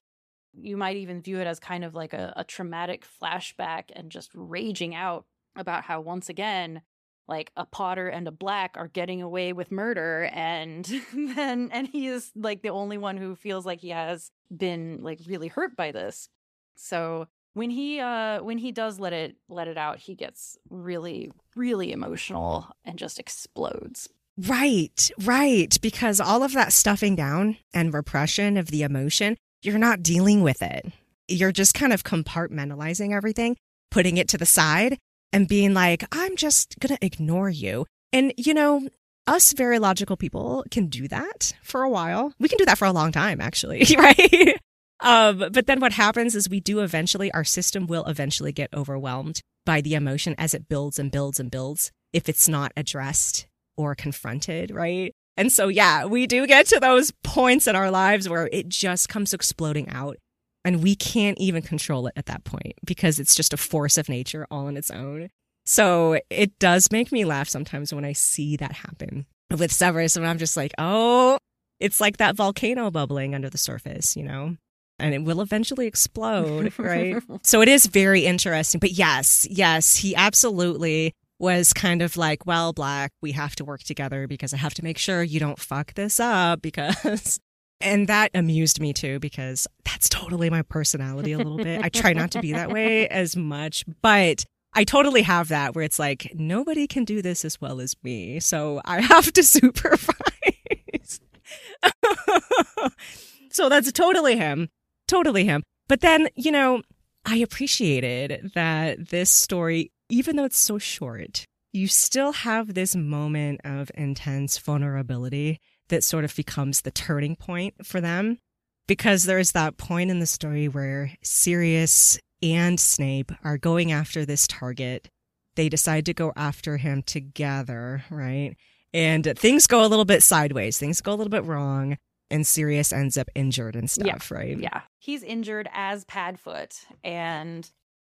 You might even view it as kind of like a, a traumatic flashback and just raging out about how once again like a potter and a black are getting away with murder and then and he is like the only one who feels like he has been like really hurt by this so when he uh when he does let it let it out he gets really really emotional and just explodes Right, right. Because all of that stuffing down and repression of the emotion, you're not dealing with it. You're just kind of compartmentalizing everything, putting it to the side, and being like, I'm just going to ignore you. And, you know, us very logical people can do that for a while. We can do that for a long time, actually, right? Um, but then what happens is we do eventually, our system will eventually get overwhelmed by the emotion as it builds and builds and builds if it's not addressed or confronted, right? And so, yeah, we do get to those points in our lives where it just comes exploding out and we can't even control it at that point because it's just a force of nature all on its own. So it does make me laugh sometimes when I see that happen with Severus, and I'm just like, oh, it's like that volcano bubbling under the surface, you know? And it will eventually explode, right? so it is very interesting. But yes, yes, he absolutely was kind of like, well, Black, we have to work together because I have to make sure you don't fuck this up because. And that amused me too because that's totally my personality a little bit. I try not to be that way as much, but I totally have that where it's like, nobody can do this as well as me. So I have to supervise. so that's totally him. Totally him. But then, you know, I appreciated that this story, even though it's so short, you still have this moment of intense vulnerability that sort of becomes the turning point for them. Because there's that point in the story where Sirius and Snape are going after this target. They decide to go after him together, right? And things go a little bit sideways. Things go a little bit wrong. And Sirius ends up injured and stuff, right? Yeah. He's injured as Padfoot. And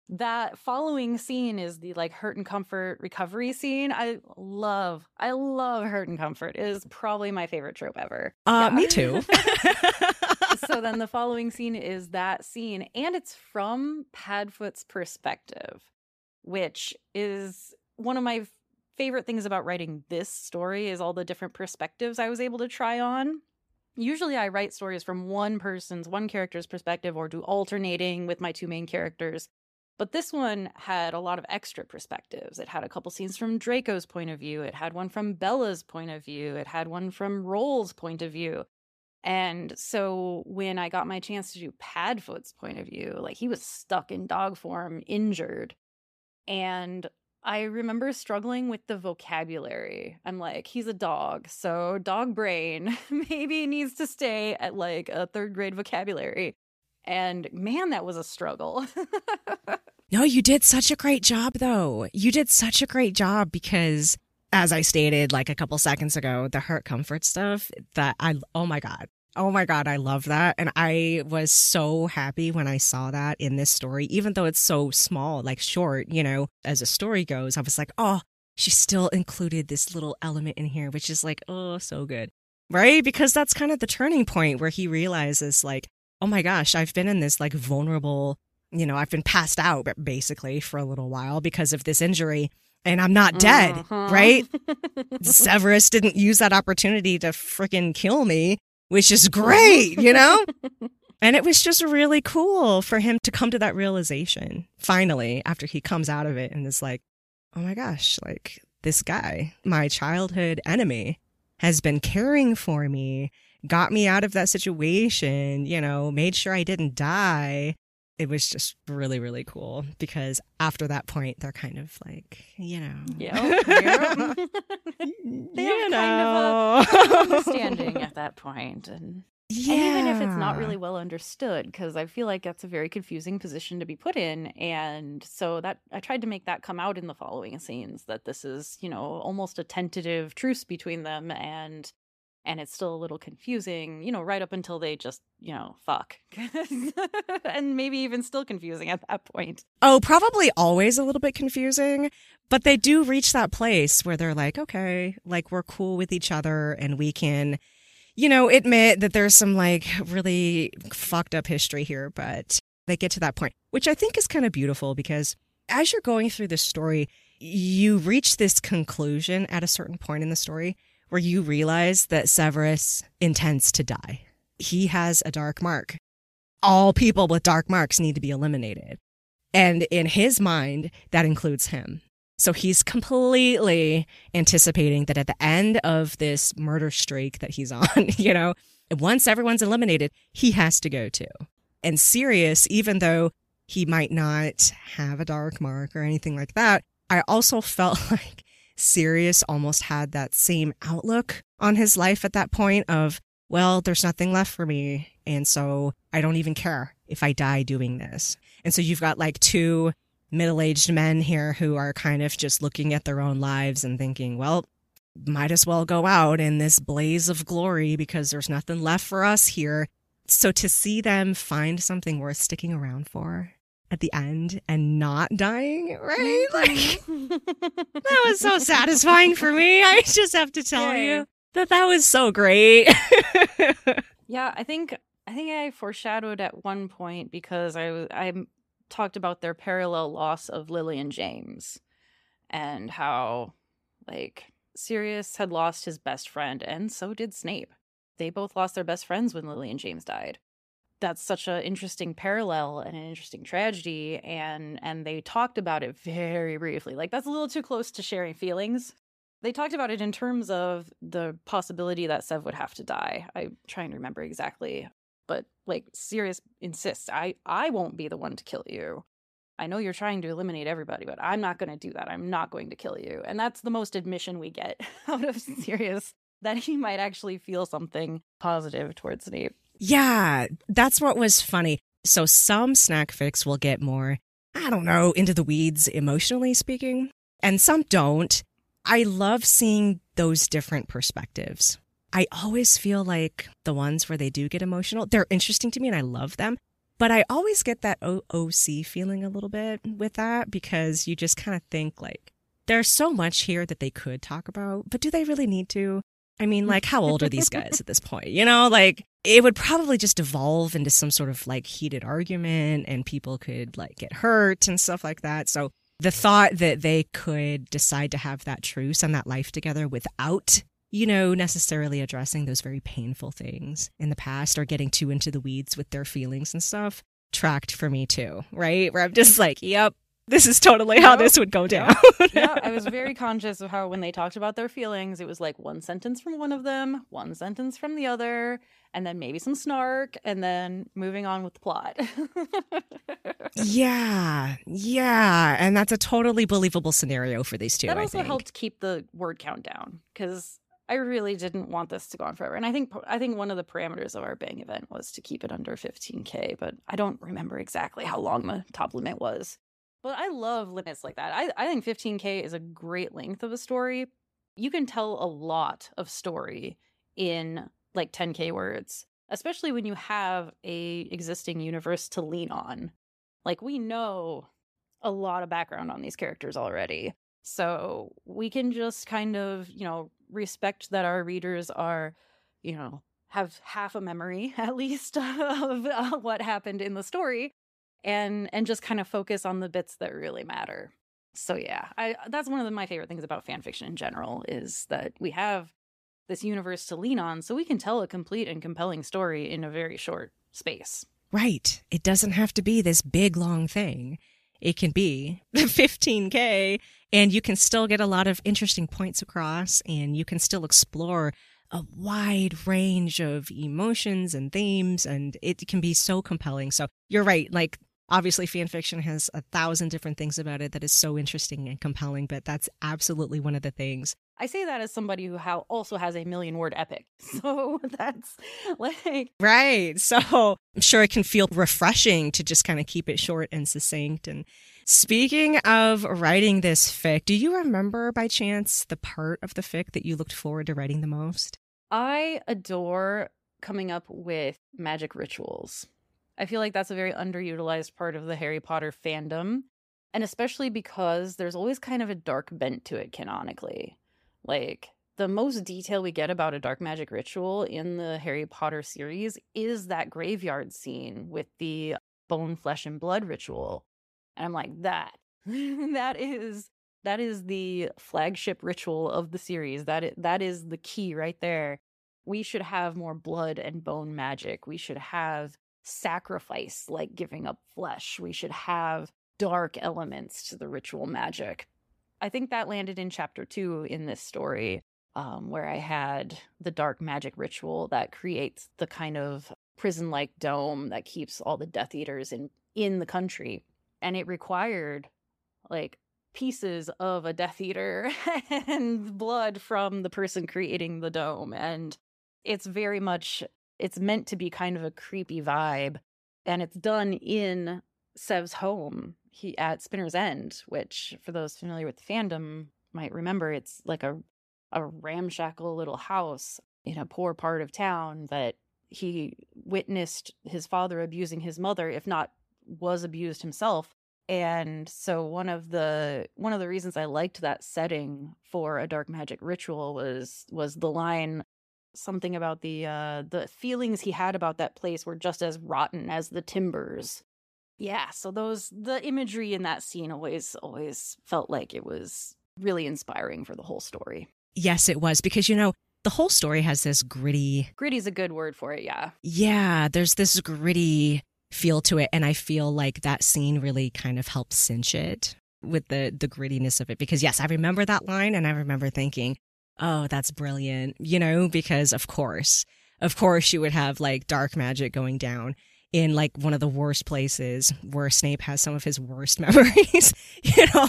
that following scene is the like hurt and comfort recovery scene. I love, I love hurt and comfort. It is probably my favorite trope ever. Uh, Yeah. Me too. so then the following scene is that scene, and it's from Padfoot's perspective, which is one of my favorite things about writing this story is all the different perspectives I was able to try on. Usually I write stories from one person's, one character's perspective or do alternating with my two main characters. But this one had a lot of extra perspectives. It had a couple scenes from Draco's point of view. It had one from Bella's point of view. It had one from Rowle's point of view. And so when I got my chance to do Padfoot's point of view, like he was stuck in dog form, injured. And I remember struggling with the vocabulary. I'm like, he's a dog, so dog brain maybe needs to stay at like a third grade vocabulary. And man, that was a struggle. no, you did such a great job, though. You did such a great job because, as I stated like a couple seconds ago, the hurt comfort stuff that I, oh my God, Oh my God, I love that. And I was so happy when I saw that in this story, even though it's so small, like short, you know, as a story goes. I was like, oh, she still included this little element in here, which is like, oh, so good. Right? Because that's kind of the turning point where he realizes, like, oh my gosh, I've been in this like vulnerable, you know, I've been passed out basically for a little while because of this injury and I'm not dead, uh-huh. right? Severus didn't use that opportunity to freaking kill me which is great, you know? and it was just really cool for him to come to that realization finally after he comes out of it and is like, oh my gosh, like this guy, my childhood enemy, has been caring for me, got me out of that situation, you know, made sure I didn't die. It was just really, really cool because after that point, they're kind of like, you know, yeah, they you have know. kind of a understanding at that point, and yeah. And even if it's not really well understood, because I feel like that's a very confusing position to be put in. And so that I tried to make that come out in the following scenes that this is, you know, almost a tentative truce between them and and it's still a little confusing, you know, right up until they just, you know, fuck. and maybe even still confusing at that point. Oh, probably always a little bit confusing, but they do reach that place where they're like, okay, like we're cool with each other and we can, you know, admit that there's some like really fucked up history here, but they get to that point, which I think is kind of beautiful because as you're going through this story, you reach this conclusion at a certain point in the story where you realize that Severus intends to die. He has a dark mark. All people with dark marks need to be eliminated. And in his mind, that includes him. So he's completely anticipating that at the end of this murder streak that he's on, you know, once everyone's eliminated, he has to go too. And Sirius, even though he might not have a dark mark or anything like that, I also felt like Sirius almost had that same outlook on his life at that point of, well, there's nothing left for me. And so I don't even care if I die doing this. And so you've got like two middle aged men here who are kind of just looking at their own lives and thinking, well, might as well go out in this blaze of glory because there's nothing left for us here. So to see them find something worth sticking around for at the end and not dying, right? Like that was so satisfying for me. I just have to tell Yay. you that that was so great. yeah, I think I think I foreshadowed at one point because I I talked about their parallel loss of Lily and James and how like Sirius had lost his best friend and so did Snape. They both lost their best friends when Lily and James died that's such an interesting parallel and an interesting tragedy and and they talked about it very briefly like that's a little too close to sharing feelings. They talked about it in terms of the possibility that sev would have to die. I'm trying to remember exactly but like sirius insists i i won't be the one to kill you. I know you're trying to eliminate everybody but i'm not going to do that. I'm not going to kill you. And that's the most admission we get out of sirius that he might actually feel something positive towards snape yeah, that's what was funny. So some snack fics will get more, I don't know, into the weeds emotionally speaking, and some don't. I love seeing those different perspectives. I always feel like the ones where they do get emotional, they're interesting to me and I love them. But I always get that OOC feeling a little bit with that because you just kind of think like there's so much here that they could talk about, but do they really need to? I mean, like, how old are these guys at this point? You know, like, it would probably just evolve into some sort of like heated argument and people could like get hurt and stuff like that. So the thought that they could decide to have that truce and that life together without, you know, necessarily addressing those very painful things in the past or getting too into the weeds with their feelings and stuff tracked for me too, right? Where I'm just like, yep, this is totally how this would go down. yeah, I was very conscious of how when they talked about their feelings, it was like one sentence from one of them, one sentence from the other, and then maybe some snark, and then moving on with the plot. yeah, yeah, and that's a totally believable scenario for these two. That also helped keep the word count down because I really didn't want this to go on forever. And I think I think one of the parameters of our bang event was to keep it under 15k, but I don't remember exactly how long the top limit was. But I love limits like that. I, I think 15k is a great length of a story. You can tell a lot of story in like 10k words, especially when you have a existing universe to lean on. Like we know a lot of background on these characters already. So we can just kind of, you know, respect that our readers are, you know, have half a memory at least of uh, what happened in the story and and just kind of focus on the bits that really matter. So yeah, I that's one of the, my favorite things about fan fiction in general is that we have this universe to lean on so we can tell a complete and compelling story in a very short space. Right. It doesn't have to be this big long thing. It can be 15K and you can still get a lot of interesting points across and you can still explore a wide range of emotions and themes and it can be so compelling. So you're right. Like obviously fan fiction has a thousand different things about it that is so interesting and compelling, but that's absolutely one of the things. I say that as somebody who also has a million word epic. So that's like. Right. So I'm sure it can feel refreshing to just kind of keep it short and succinct. And speaking of writing this fic, do you remember by chance the part of the fic that you looked forward to writing the most? I adore coming up with magic rituals. I feel like that's a very underutilized part of the Harry Potter fandom. And especially because there's always kind of a dark bent to it canonically. Like, the most detail we get about a dark magic ritual in the Harry Potter series is that graveyard scene with the bone, flesh, and blood ritual. And I'm like, that, that is. That is the flagship ritual of the series. That is, that is the key right there. We should have more blood and bone magic. We should have sacrifice, like giving up flesh. We should have dark elements to the ritual magic. I think that landed in chapter two in this story, um, where I had the dark magic ritual that creates the kind of prison like dome that keeps all the Death Eaters in, in the country. And it required like pieces of a Death Eater and blood from the person creating the dome. And it's very much it's meant to be kind of a creepy vibe and it's done in Sev's home he at Spinner's End, which for those familiar with fandom might remember it's like a a ramshackle little house in a poor part of town that he witnessed his father abusing his mother if not was abused himself and so one of the one of the reasons I liked that setting for a dark magic ritual was was the line something about the uh the feelings he had about that place were just as rotten as the timbers. Yeah so those the imagery in that scene always always felt like it was really inspiring for the whole story. Yes it was because you know the whole story has this gritty gritty's a good word for it yeah. Yeah there's this gritty feel to it and i feel like that scene really kind of helps cinch it with the the grittiness of it because yes i remember that line and i remember thinking oh, that's brilliant, you know, because of course, of course, you would have like dark magic going down in like one of the worst places where Snape has some of his worst memories, you know,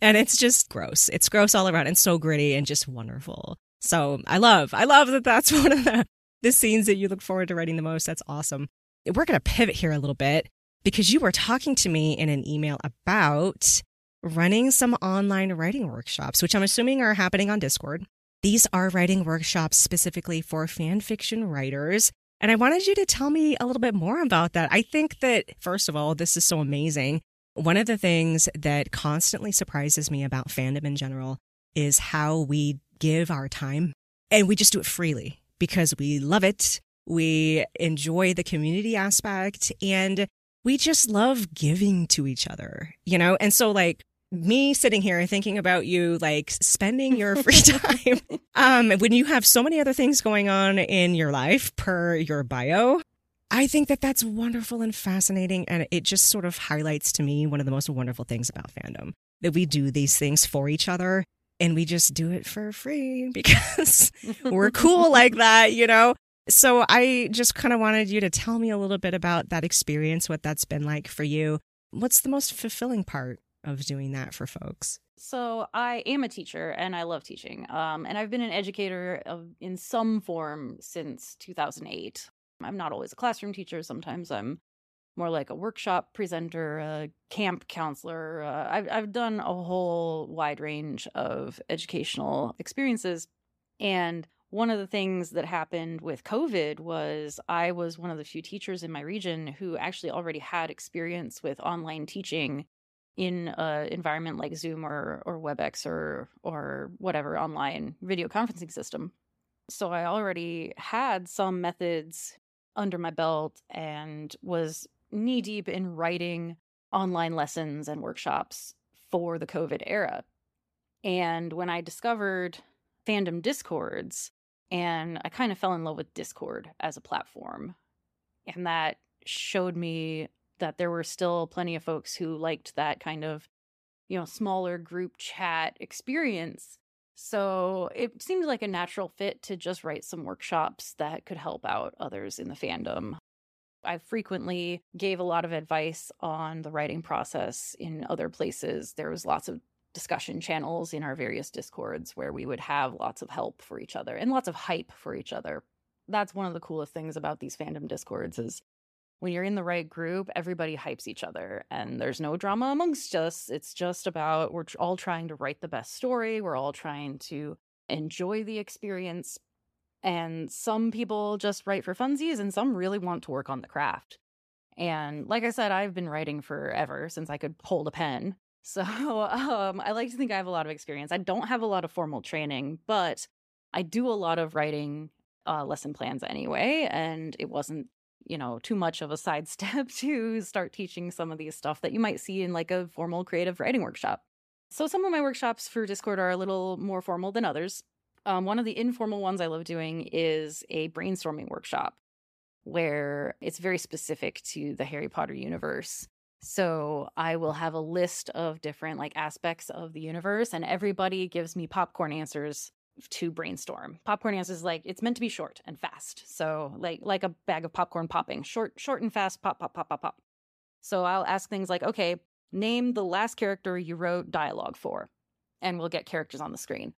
and it's just gross. It's gross all around and so gritty and just wonderful. So I love, I love that that's one of the, the scenes that you look forward to writing the most. That's awesome. We're going to pivot here a little bit because you were talking to me in an email about running some online writing workshops, which I'm assuming are happening on Discord. These are writing workshops specifically for fan fiction writers. And I wanted you to tell me a little bit more about that. I think that, first of all, this is so amazing. One of the things that constantly surprises me about fandom in general is how we give our time and we just do it freely because we love it. We enjoy the community aspect and we just love giving to each other, you know? And so, like, me sitting here thinking about you like spending your free time um when you have so many other things going on in your life per your bio I think that that's wonderful and fascinating. And it just sort of highlights to me one of the most wonderful things about fandom that we do these things for each other and we just do it for free because we're cool like that, you know? So I just kind of wanted you to tell me a little bit about that experience, what that's been like for you. What's the most fulfilling part of doing that for folks? So I am a teacher and I love teaching. Um, and I've been an educator of, in some form since 2008. I'm not always a classroom teacher. Sometimes I'm more like a workshop presenter, a camp counselor. Uh, I've I've done a whole wide range of educational experiences, and one of the things that happened with COVID was I was one of the few teachers in my region who actually already had experience with online teaching in an environment like Zoom or or WebEx or or whatever online video conferencing system. So I already had some methods under my belt and was knee deep in writing online lessons and workshops for the COVID era. And when I discovered fandom discords, and I kind of fell in love with Discord as a platform, and that showed me that there were still plenty of folks who liked that kind of, you know, smaller group chat experience. So it seemed like a natural fit to just write some workshops that could help out others in the fandom. I frequently gave a lot of advice on the writing process in other places. There was lots of discussion channels in our various discords where we would have lots of help for each other and lots of hype for each other. That's one of the coolest things about these fandom discords is when you're in the right group, everybody hypes each other and there's no drama amongst us. It's just about we're all trying to write the best story, we're all trying to enjoy the experience. And some people just write for funsies, and some really want to work on the craft. And like I said, I've been writing forever since I could hold a pen. So um, I like to think I have a lot of experience. I don't have a lot of formal training, but I do a lot of writing uh, lesson plans anyway. And it wasn't, you know, too much of a sidestep to start teaching some of these stuff that you might see in like a formal creative writing workshop. So some of my workshops for Discord are a little more formal than others. Um, one of the informal ones I love doing is a brainstorming workshop where it's very specific to the Harry Potter universe. So I will have a list of different like aspects of the universe and everybody gives me popcorn answers to brainstorm. Popcorn answers is like it's meant to be short and fast. So like like a bag of popcorn popping. Short short and fast pop pop pop pop pop. So I'll ask things like, "Okay, name the last character you wrote dialogue for." And we'll get characters on the screen.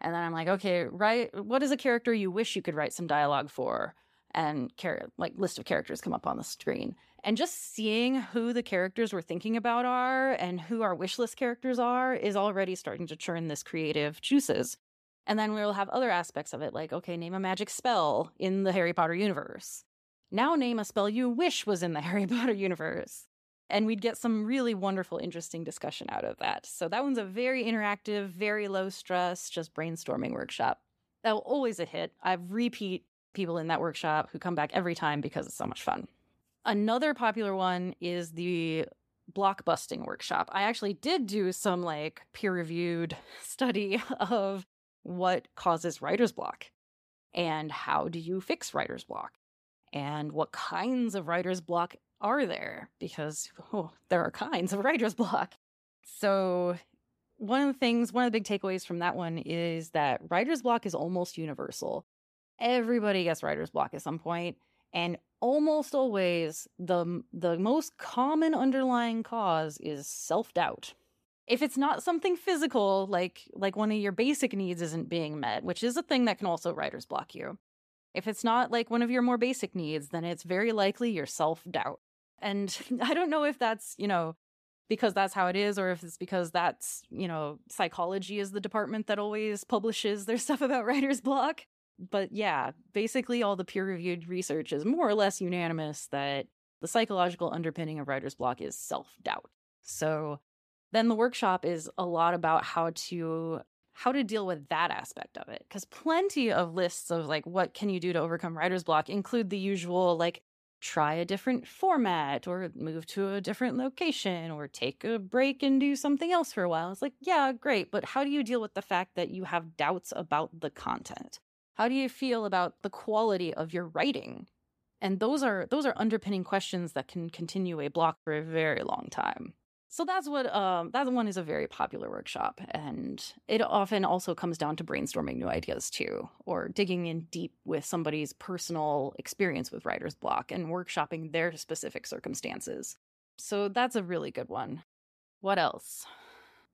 And then I'm like, okay, write what is a character you wish you could write some dialogue for? And char- like list of characters come up on the screen. And just seeing who the characters we're thinking about are and who our wish list characters are is already starting to churn this creative juices. And then we'll have other aspects of it, like, okay, name a magic spell in the Harry Potter universe. Now name a spell you wish was in the Harry Potter universe and we'd get some really wonderful, interesting discussion out of that. So that one's a very interactive, very low stress, just brainstorming workshop. That will always a hit. I repeat people in that workshop who come back every time because it's so much fun. Another popular one is the blockbusting workshop. I actually did do some like peer reviewed study of what causes writer's block and how do you fix writer's block and what kinds of writer's block are there? Because oh, there are kinds of writer's block. So, one of the things, one of the big takeaways from that one is that writer's block is almost universal. Everybody gets writer's block at some point, and almost always the the most common underlying cause is self-doubt. If it's not something physical like like one of your basic needs isn't being met, which is a thing that can also writer's block you. If it's not like one of your more basic needs, then it's very likely your self-doubt. And I don't know if that's, you know, because that's how it is or if it's because that's, you know, psychology is the department that always publishes their stuff about writer's block. But yeah, basically all the peer reviewed research is more or less unanimous that the psychological underpinning of writer's block is self doubt. So then the workshop is a lot about how to how to deal with that aspect of it because plenty of lists of like what can you do to overcome writer's block include the usual like try a different format or move to a different location or take a break and do something else for a while. It's like, yeah, great, but how do you deal with the fact that you have doubts about the content? How do you feel about the quality of your writing? And those are those are underpinning questions that can continue a block for a very long time. So that's what um, that one is a very popular workshop, and it often also comes down to brainstorming new ideas too, or digging in deep with somebody's personal experience with writer's block and workshopping their specific circumstances. So that's a really good one. What else?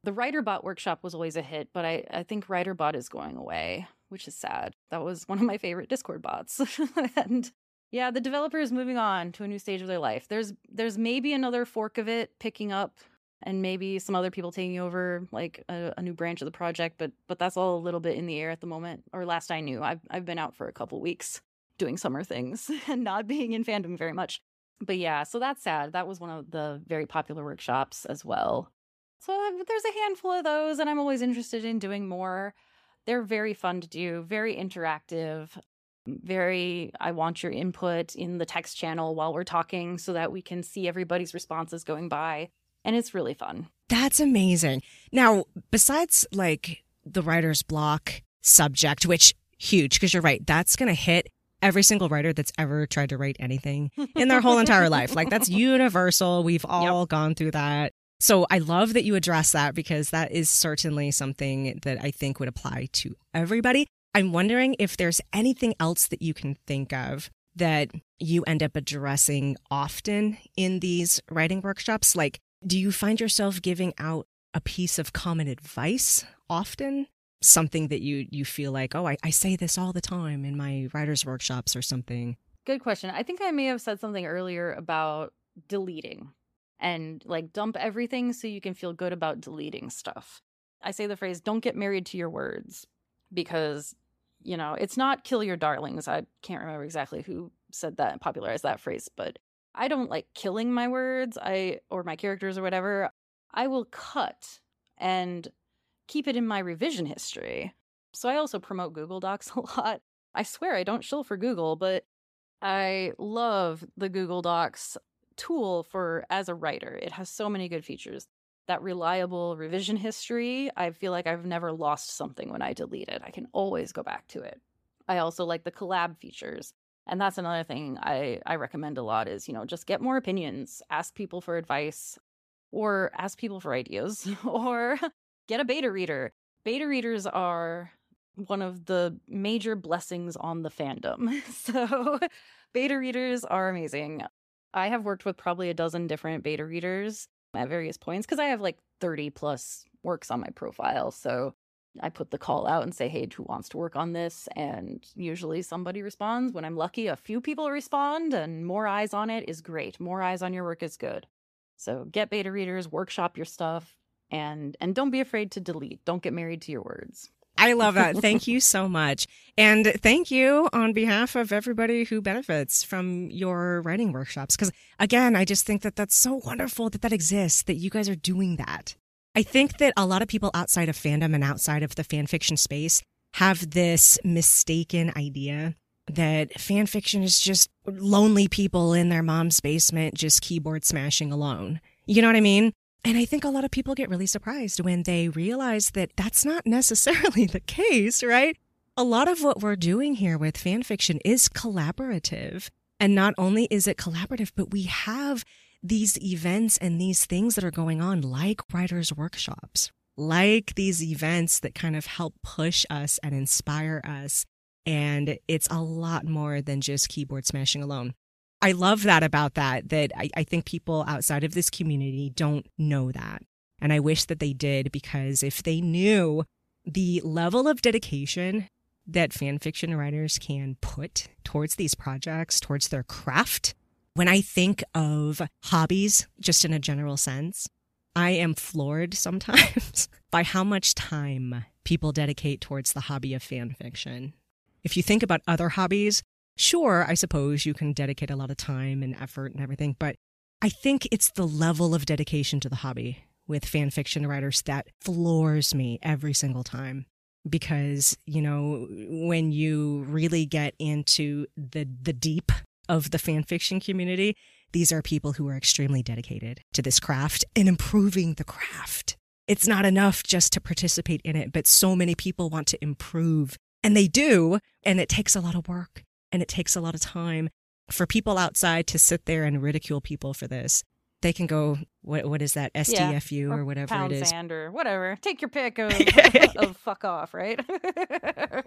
The WriterBot workshop was always a hit, but I, I think WriterBot is going away, which is sad. That was one of my favorite Discord bots. and yeah, the developer is moving on to a new stage of their life. There's there's maybe another fork of it picking up and maybe some other people taking over like a, a, new branch of the project, but but that's all a little bit in the air at the moment. Or last I knew, I've I've been out for a couple weeks doing summer things and not being in fandom very much. But yeah, so that's sad. That was one of the very popular workshops as well. So uh, there's a handful of those, and I'm always interested in doing more. They're very fun to do, very interactive very i want your input in the text channel while we're talking so that we can see everybody's responses going by. And it's really fun. That's amazing. Now besides like the writer's block subject which huge because you're right that's going to hit every single writer that's ever tried to write anything in their whole entire life. Like that's universal. We've all yep. gone through that. So I love that you address that because that is certainly something that I think would apply to everybody. I'm wondering if there's anything else that you can think of that you end up addressing often in these writing workshops. Like, do you find yourself giving out a piece of common advice often? Something that you you feel like, oh, I, I say this all the time in my writers' workshops or something. Good question. I think I may have said something earlier about deleting and like dump everything so you can feel good about deleting stuff. I say the phrase, don't get married to your words because you know, it's not kill your darlings. I can't remember exactly who said that and popularized that phrase, but I don't like killing my words, I or my characters or whatever. I will cut and keep it in my revision history. So I also promote Google Docs a lot. I swear I don't shill for Google, but I love the Google Docs tool for as a writer. It has so many good features that reliable revision history, I feel like I've never lost something when I delete it. I can always go back to it. I also like the collab features. And that's another thing I, I recommend a lot is, you know, just get more opinions, ask people for advice, or ask people for ideas, or get a beta reader. Beta readers are one of the major blessings on the fandom. So, beta readers are amazing. I have worked with probably a dozen different beta readers at various points because I have like 30 plus works on my profile. So I put the call out and say, hey, who wants to work on this? And usually somebody responds. When I'm lucky, a few people respond, and more eyes on it is great. More eyes on your work is good. So get beta readers, workshop your stuff, and and don't be afraid to delete. Don't get married to your words. I love that. Thank you so much. And thank you on behalf of everybody who benefits from your writing workshops. Because again, I just think that that's so wonderful that that exists, that you guys are doing that. I think that a lot of people outside of fandom and outside of the fan fiction space have this mistaken idea that fan fiction is just lonely people in their mom's basement just keyboard smashing alone. You know what I mean? And I think a lot of people get really surprised when they realize that that's not necessarily the case, right? A lot of what we're doing here with fan fiction is collaborative. And not only is it collaborative, but we have these events and these things that are going on, like writers' workshops, like these events that kind of help push us and inspire us. And it's a lot more than just keyboard smashing alone. I love that about that, that I, I think people outside of this community don't know that. And I wish that they did because if they knew the level of dedication that fan fiction writers can put towards these projects, towards their craft, when I think of hobbies, just in a general sense, I am floored sometimes by how much time people dedicate towards the hobby of fan fiction. If you think about other hobbies, Sure, I suppose you can dedicate a lot of time and effort and everything, but I think it's the level of dedication to the hobby with fan fiction writers that floors me every single time. Because you know when you really get into the the deep of the fan fiction community these are people who are extremely dedicated to this craft and improving the craft. It's not enough just to participate in it but so many people want to improve and they do and it takes a lot of work and it takes a lot of time. for people outside to sit there and ridicule people for this, they can go what what is that SDFU Yeah, or, whatever Pound it is. sand or whatever. Take your pick of, of fuck off, right?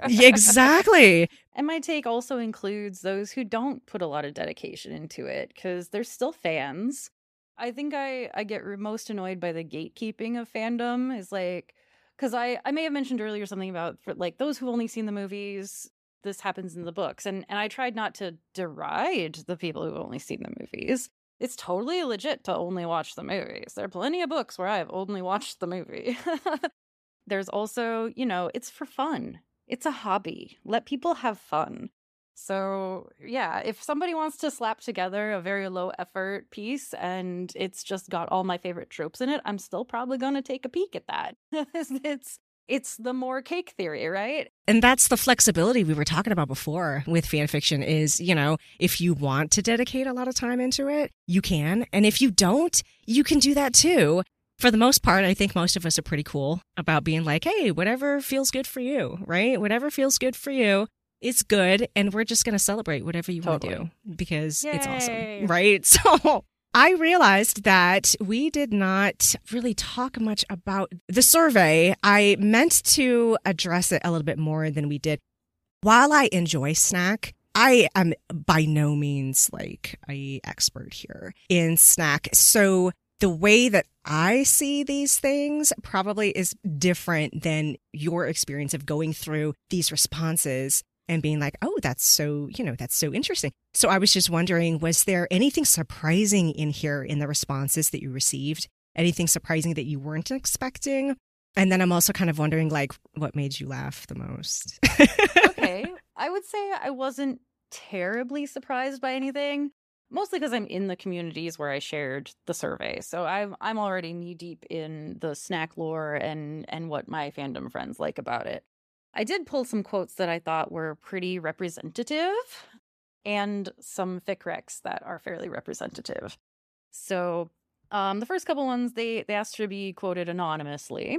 Exactly. And my take also includes those who don't put a lot of dedication into it because they're still fans. I think I, I get most annoyed by the gatekeeping of fandom is like, because I, I may have mentioned earlier something about for like those who've only seen the movies, this happens in the books. And, and I tried not to deride the people who've only seen the movies. It's totally legit to only watch the movies. There are plenty of books where I've only watched the movie. There's also, you know, it's for fun. It's a hobby. Let people have fun. So, yeah, if somebody wants to slap together a very low effort piece and it's just got all my favorite tropes in it, I'm still probably going to take a peek at that. it's it's the more cake theory, right? And that's the flexibility we were talking about before with fan fiction is, you know, if you want to dedicate a lot of time into it, you can. And if you don't, you can do that too. For the most part, I think most of us are pretty cool about being like, hey, whatever feels good for you, right? Whatever feels good for you is good. And we're just going to celebrate whatever you want to do because it's awesome, right? So I realized that we did not really talk much about the survey. I meant to address it a little bit more than we did. While I enjoy snack, I am by no means like a expert here in snack. So the way that I see these things probably is different than your experience of going through these responses and being like, oh, that's so, you know, that's so interesting. So I was just wondering, was there anything surprising in here in the responses that you received? Anything surprising that you weren't expecting? And then I'm also kind of wondering, like, what made you laugh the most? okay. I would say I wasn't terribly surprised by anything, mostly because I'm in the communities where I shared the survey. So I'm I'm already knee deep in the snack lore and and what my fandom friends like about it. I did pull some quotes that I thought were pretty representative and some fic recs that are fairly representative. So um, the first couple ones they they asked to be quoted anonymously,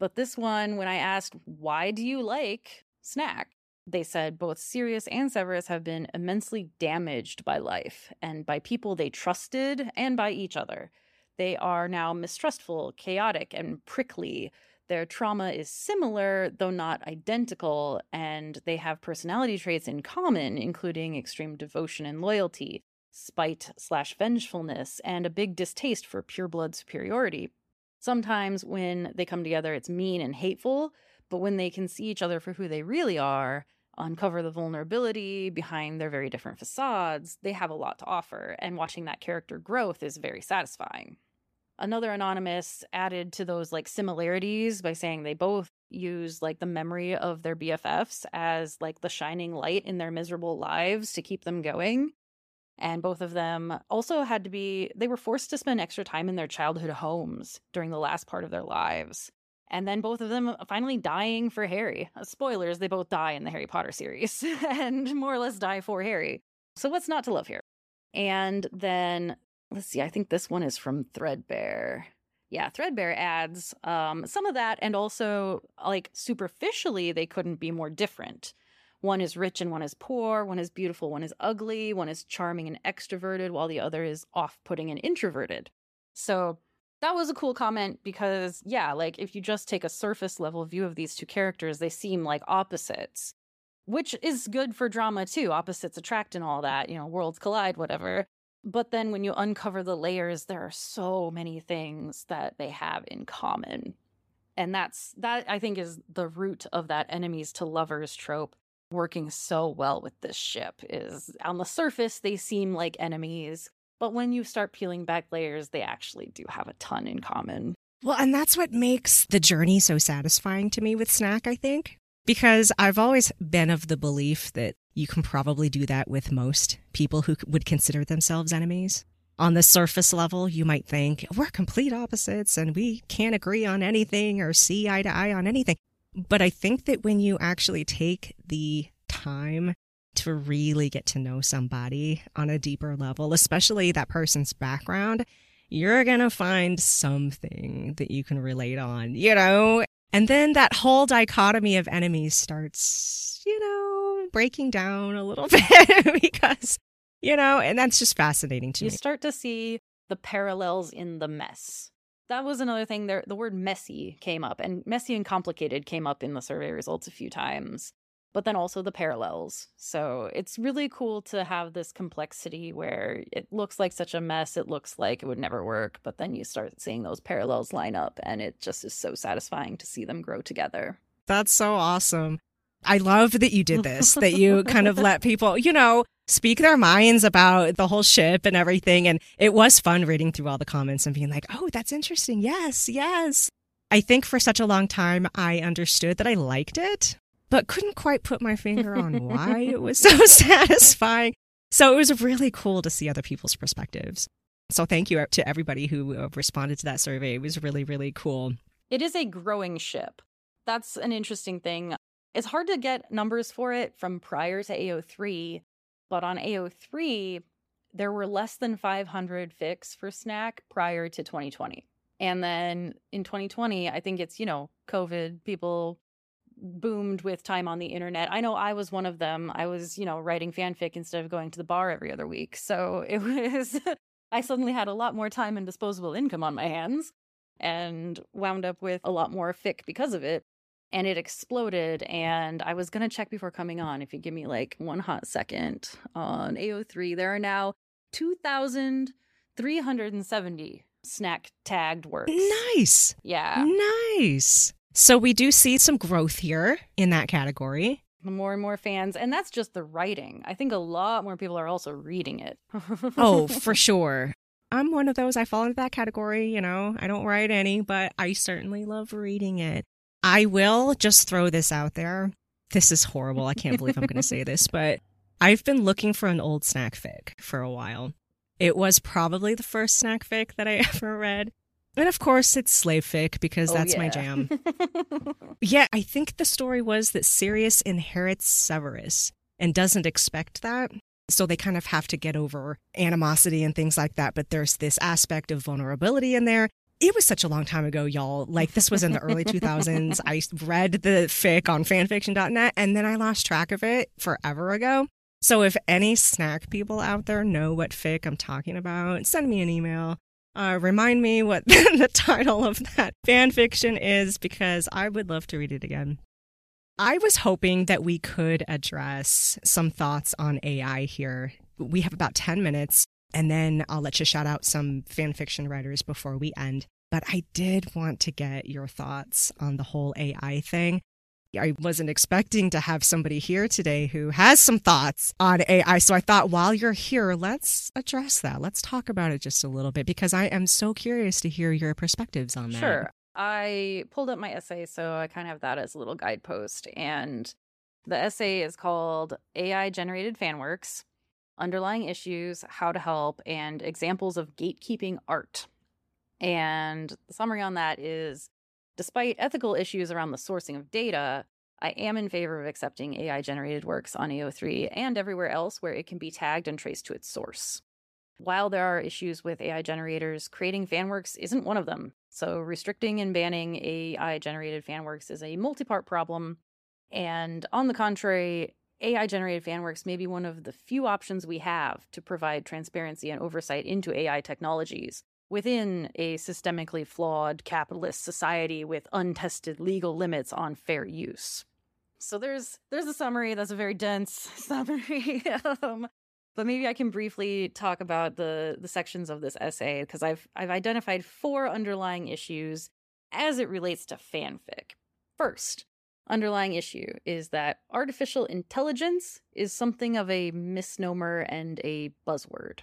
but this one when I asked why do you like snack, they said both Sirius and Severus have been immensely damaged by life and by people they trusted and by each other. They are now mistrustful, chaotic, and prickly. Their trauma is similar, though not identical, and they have personality traits in common, including extreme devotion and loyalty, spite slash vengefulness, and a big distaste for pureblood superiority. Sometimes when they come together, it's mean and hateful, but when they can see each other for who they really are, uncover the vulnerability behind their very different facades, they have a lot to offer, and watching that character growth is very satisfying. Another anonymous added to those like similarities by saying they both use like the memory of their BFFs as like the shining light in their miserable lives to keep them going. And both of them also had to be, they were forced to spend extra time in their childhood homes during the last part of their lives. And then both of them finally dying for Harry. Uh, Spoilers, they both die in the Harry Potter series and more or less die for Harry. So what's not to love here? And then let's see, I think this one is from Threadbare. Yeah, Threadbare adds um, some of that, and also like superficially, they couldn't be more different. One is rich and one is poor. One is beautiful, one is ugly. One is charming and extroverted, while the other is off putting and introverted. So that was a cool comment because, yeah, like if you just take a surface level view of these two characters, they seem like opposites, which is good for drama too. Opposites attract and all that, you know, worlds collide, whatever. But then when you uncover the layers, there are so many things that they have in common. And that's that I think is the root of that enemies to lovers trope working so well with this ship is on the surface they seem like enemies, but when you start peeling back layers, they actually do have a ton in common. Well, and that's what makes the journey so satisfying to me with Snack, I think. Because I've always been of the belief that you can probably do that with most people who would consider themselves enemies. On the surface level, you might think we're complete opposites and we can't agree on anything or see eye to eye on anything. But I think that when you actually take the time to really get to know somebody on a deeper level, especially that person's background, you're going to find something that you can relate on, you know? And then that whole dichotomy of enemies starts, you know, breaking down a little bit because you know, and that's just fascinating to you me. You start to see the parallels in the mess. That was another thing there the word messy came up and messy and complicated came up in the survey results a few times. But then also the parallels. So it's really cool to have this complexity where it looks like such a mess, it looks like it would never work, but then you start seeing those parallels line up and it just is so satisfying to see them grow together. That's so awesome. I love that you did this, that you kind of let people, you know, speak their minds about the whole ship and everything. And it was fun reading through all the comments and being like, oh, that's interesting. Yes, yes. I think for such a long time, I understood that I liked it, but couldn't quite put my finger on why it was so satisfying. So it was really cool to see other people's perspectives. So thank you to everybody who uh, responded to that survey. It was really, really cool. It is a growing ship. That's an interesting thing. It's hard to get numbers for it from prior to AO3, but on AO3, there were less than 500 fics for Snack prior to 2020. And then in 2020, I think it's, you know, COVID, people boomed with time on the internet. I know I was one of them. I was, you know, writing fanfic instead of going to the bar every other week. So it was, I suddenly had a lot more time and disposable income on my hands and wound up with a lot more fic because of it and it exploded and i was going to check before coming on if you give me like one hot second on ao3 there are now 2370 snack tagged works Nice. yeah Nice. So we do see some growth here in that category. more and more fans and that's just the writing i think a lot more people are also reading it Oh, for sure. I'm one of those. I fall into that category. You know, I don't write any, but I certainly love reading it. I will just throw this out there. This is horrible. I can't believe I'm going to say this, but I've been looking for an old snack fic for a while. It was probably the first snack fic that I ever read. And of course, it's slave fic because Oh, that's my jam. Yeah, I think the story was that Sirius inherits Severus and doesn't expect that. So they kind of have to get over animosity and things like that. But there's this aspect of vulnerability in there. It was such a long time ago, y'all. Like this was in the early 2000s. I read the fic on fanfiction.net and then I lost track of it forever ago. So if any snack people out there know what fic I'm talking about, send me an email. Uh, remind me what the title of that fan fiction is because I would love to read it again. I was hoping that we could address some thoughts on AI here. We have about 10 minutes, and then I'll let you shout out some fan fiction writers before we end. But I did want to get your thoughts on the whole AI thing. I wasn't expecting to have somebody here today who has some thoughts on AI. So I thought while you're here, let's address that. Let's talk about it just a little bit because I am so curious to hear your perspectives on that. Sure. I pulled up my essay, so I kind of have that as a little guidepost. And the essay is called AI Generated Fanworks Underlying Issues, How to Help, and Examples of Gatekeeping Art. And the summary on that is despite ethical issues around the sourcing of data, I am in favor of accepting AI generated works on AO3 and everywhere else where it can be tagged and traced to its source. While there are issues with AI generators, creating fanworks isn't one of them. So, restricting and banning AI generated fanworks is a multi part problem. And on the contrary, AI generated fanworks may be one of the few options we have to provide transparency and oversight into AI technologies within a systemically flawed capitalist society with untested legal limits on fair use. So there's there's a summary that's a very dense summary. um, but maybe I can briefly talk about the the sections of this essay because I've I've identified four underlying issues as it relates to fanfic. First, underlying issue is that artificial intelligence is something of a misnomer and a buzzword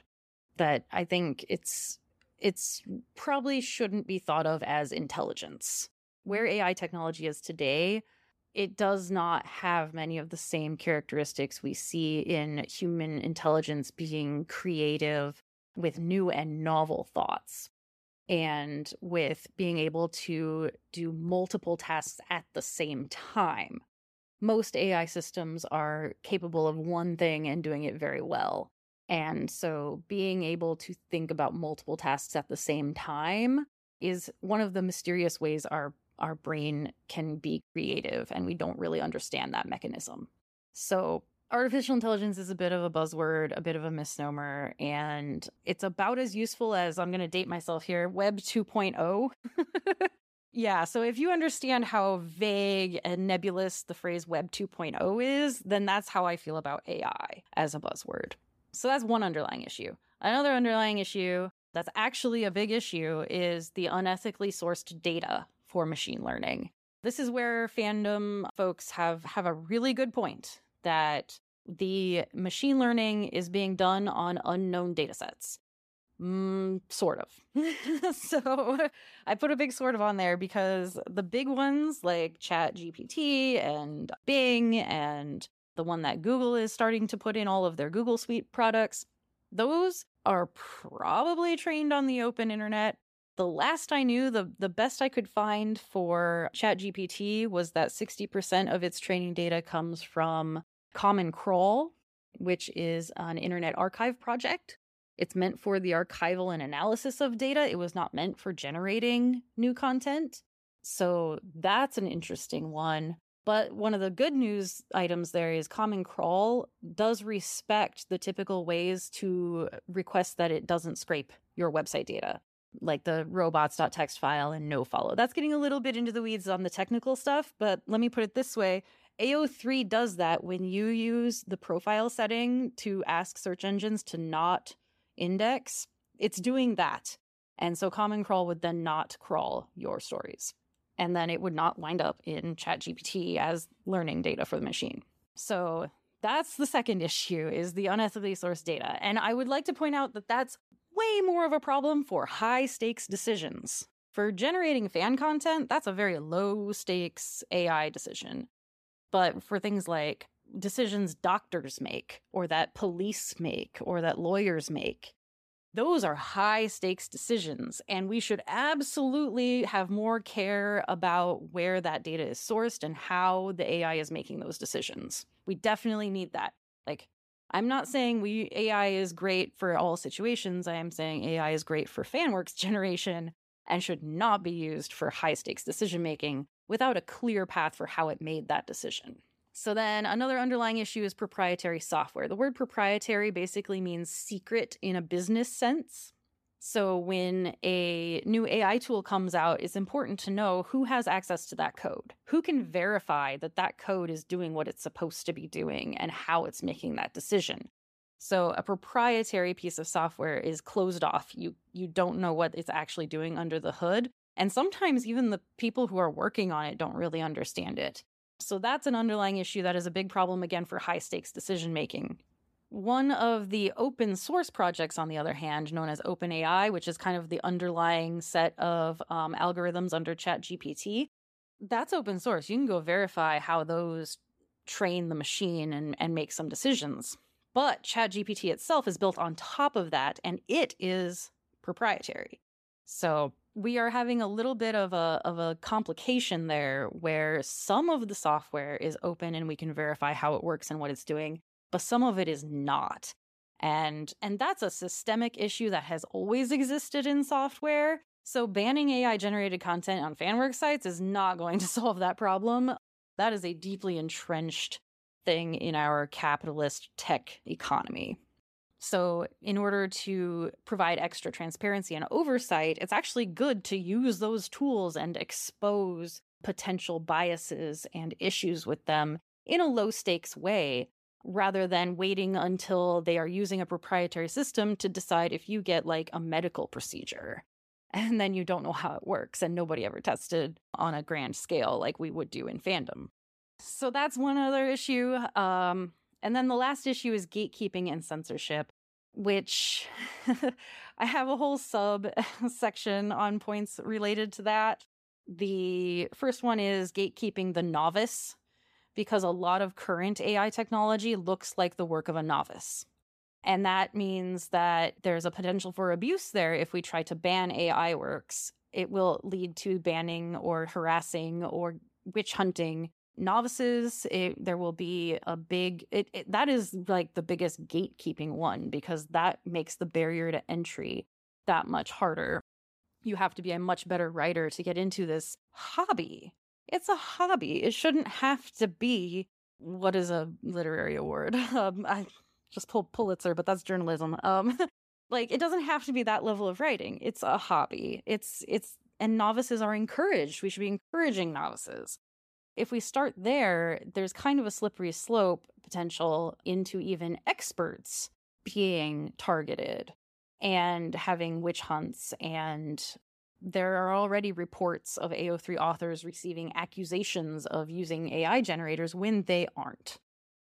that I think it's it's probably shouldn't be thought of as intelligence. Where AI technology is today, it does not have many of the same characteristics we see in human intelligence being creative with new and novel thoughts and with being able to do multiple tasks at the same time. Most AI systems are capable of one thing and doing it very well. And so being able to think about multiple tasks at the same time is one of the mysterious ways our our brain can be creative and we don't really understand that mechanism. So artificial intelligence is a bit of a buzzword, a bit of a misnomer, and it's about as useful as I'm going to date myself here Web 2.0. yeah, so if you understand how vague and nebulous the phrase Web 2.0 is, then that's how I feel about AI as a buzzword. So that's one underlying issue. Another underlying issue that's actually a big issue is the unethically sourced data for machine learning. This is where fandom folks have have a really good point that the machine learning is being done on unknown data sets. Mm, sort of. so I put a big sort of on there because the big ones like Chat GPT and Bing and the one that Google is starting to put in all of their Google Suite products, those are probably trained on the open internet. The last I knew, the, the best I could find for ChatGPT was that 60% of its training data comes from Common Crawl, which is an internet archive project. It's meant for the archival and analysis of data. It was not meant for generating new content. So that's an interesting one. But one of the good news items there is Common Crawl does respect the typical ways to request that it doesn't scrape your website data, like the robots.txt file and no follow. That's getting a little bit into the weeds on the technical stuff, but let me put it this way AO3 does that when you use the profile setting to ask search engines to not index, it's doing that. And so Common Crawl would then not crawl your stories. And then it would not wind up in ChatGPT as learning data for the machine. So that's the second issue is the unethically sourced data. And I would like to point out that that's way more of a problem for high stakes decisions. For generating fan content, that's a very low stakes AI decision. But for things like decisions doctors make, or that police make, or that lawyers make, those are high stakes decisions. And we should absolutely have more care about where that data is sourced and how the AI is making those decisions. We definitely need that. Like, I'm not saying we AI is great for all situations. I am saying AI is great for fanworks generation and should not be used for high stakes decision making without a clear path for how it made that decision. So, then another underlying issue is proprietary software. The word proprietary basically means secret in a business sense. So, when a new AI tool comes out, it's important to know who has access to that code. Who can verify that that code is doing what it's supposed to be doing and how it's making that decision. So, a proprietary piece of software is closed off. You, you don't know what it's actually doing under the hood. And sometimes even the people who are working on it don't really understand it. So that's an underlying issue that is a big problem again for high stakes decision making. One of the open source projects, on the other hand, known as OpenAI, which is kind of the underlying set of um, algorithms under ChatGPT, that's open source. You can go verify how those train the machine and, and make some decisions. But ChatGPT itself is built on top of that, and it is proprietary. So we are having a little bit of a of a complication there where some of the software is open and we can verify how it works and what it's doing, but some of it is not. And and that's a systemic issue that has always existed in software. So banning AI generated content on fanwork sites is not going to solve that problem. That is a deeply entrenched thing in our capitalist tech economy. So, in order to provide extra transparency and oversight, it's actually good to use those tools and expose potential biases and issues with them in a low stakes way rather than waiting until they are using a proprietary system to decide if you get like a medical procedure. And then you don't know how it works, and nobody ever tested on a grand scale like we would do in fandom. So that's one other issue. Um, and then the last issue is gatekeeping and censorship, which I have a whole sub section on points related to that. The first one is gatekeeping the novice, because a lot of current AI technology looks like the work of a novice. And that means that there's a potential for abuse there if we try to ban AI works. It will lead to banning or harassing or witch hunting novices it, there will be a big it, it, that is like the biggest gatekeeping one because that makes the barrier to entry that much harder you have to be a much better writer to get into this hobby it's a hobby it shouldn't have to be what is a literary award? Um, I just pulled Pulitzer, but that's journalism. Um, like it doesn't have to be that level of writing. It's a hobby. It's it's and novices are encouraged. We should be encouraging novices. If we start there, there's kind of a slippery slope potential into even experts being targeted and having witch hunts and there are already reports of AO3 authors receiving accusations of using AI generators when they aren't.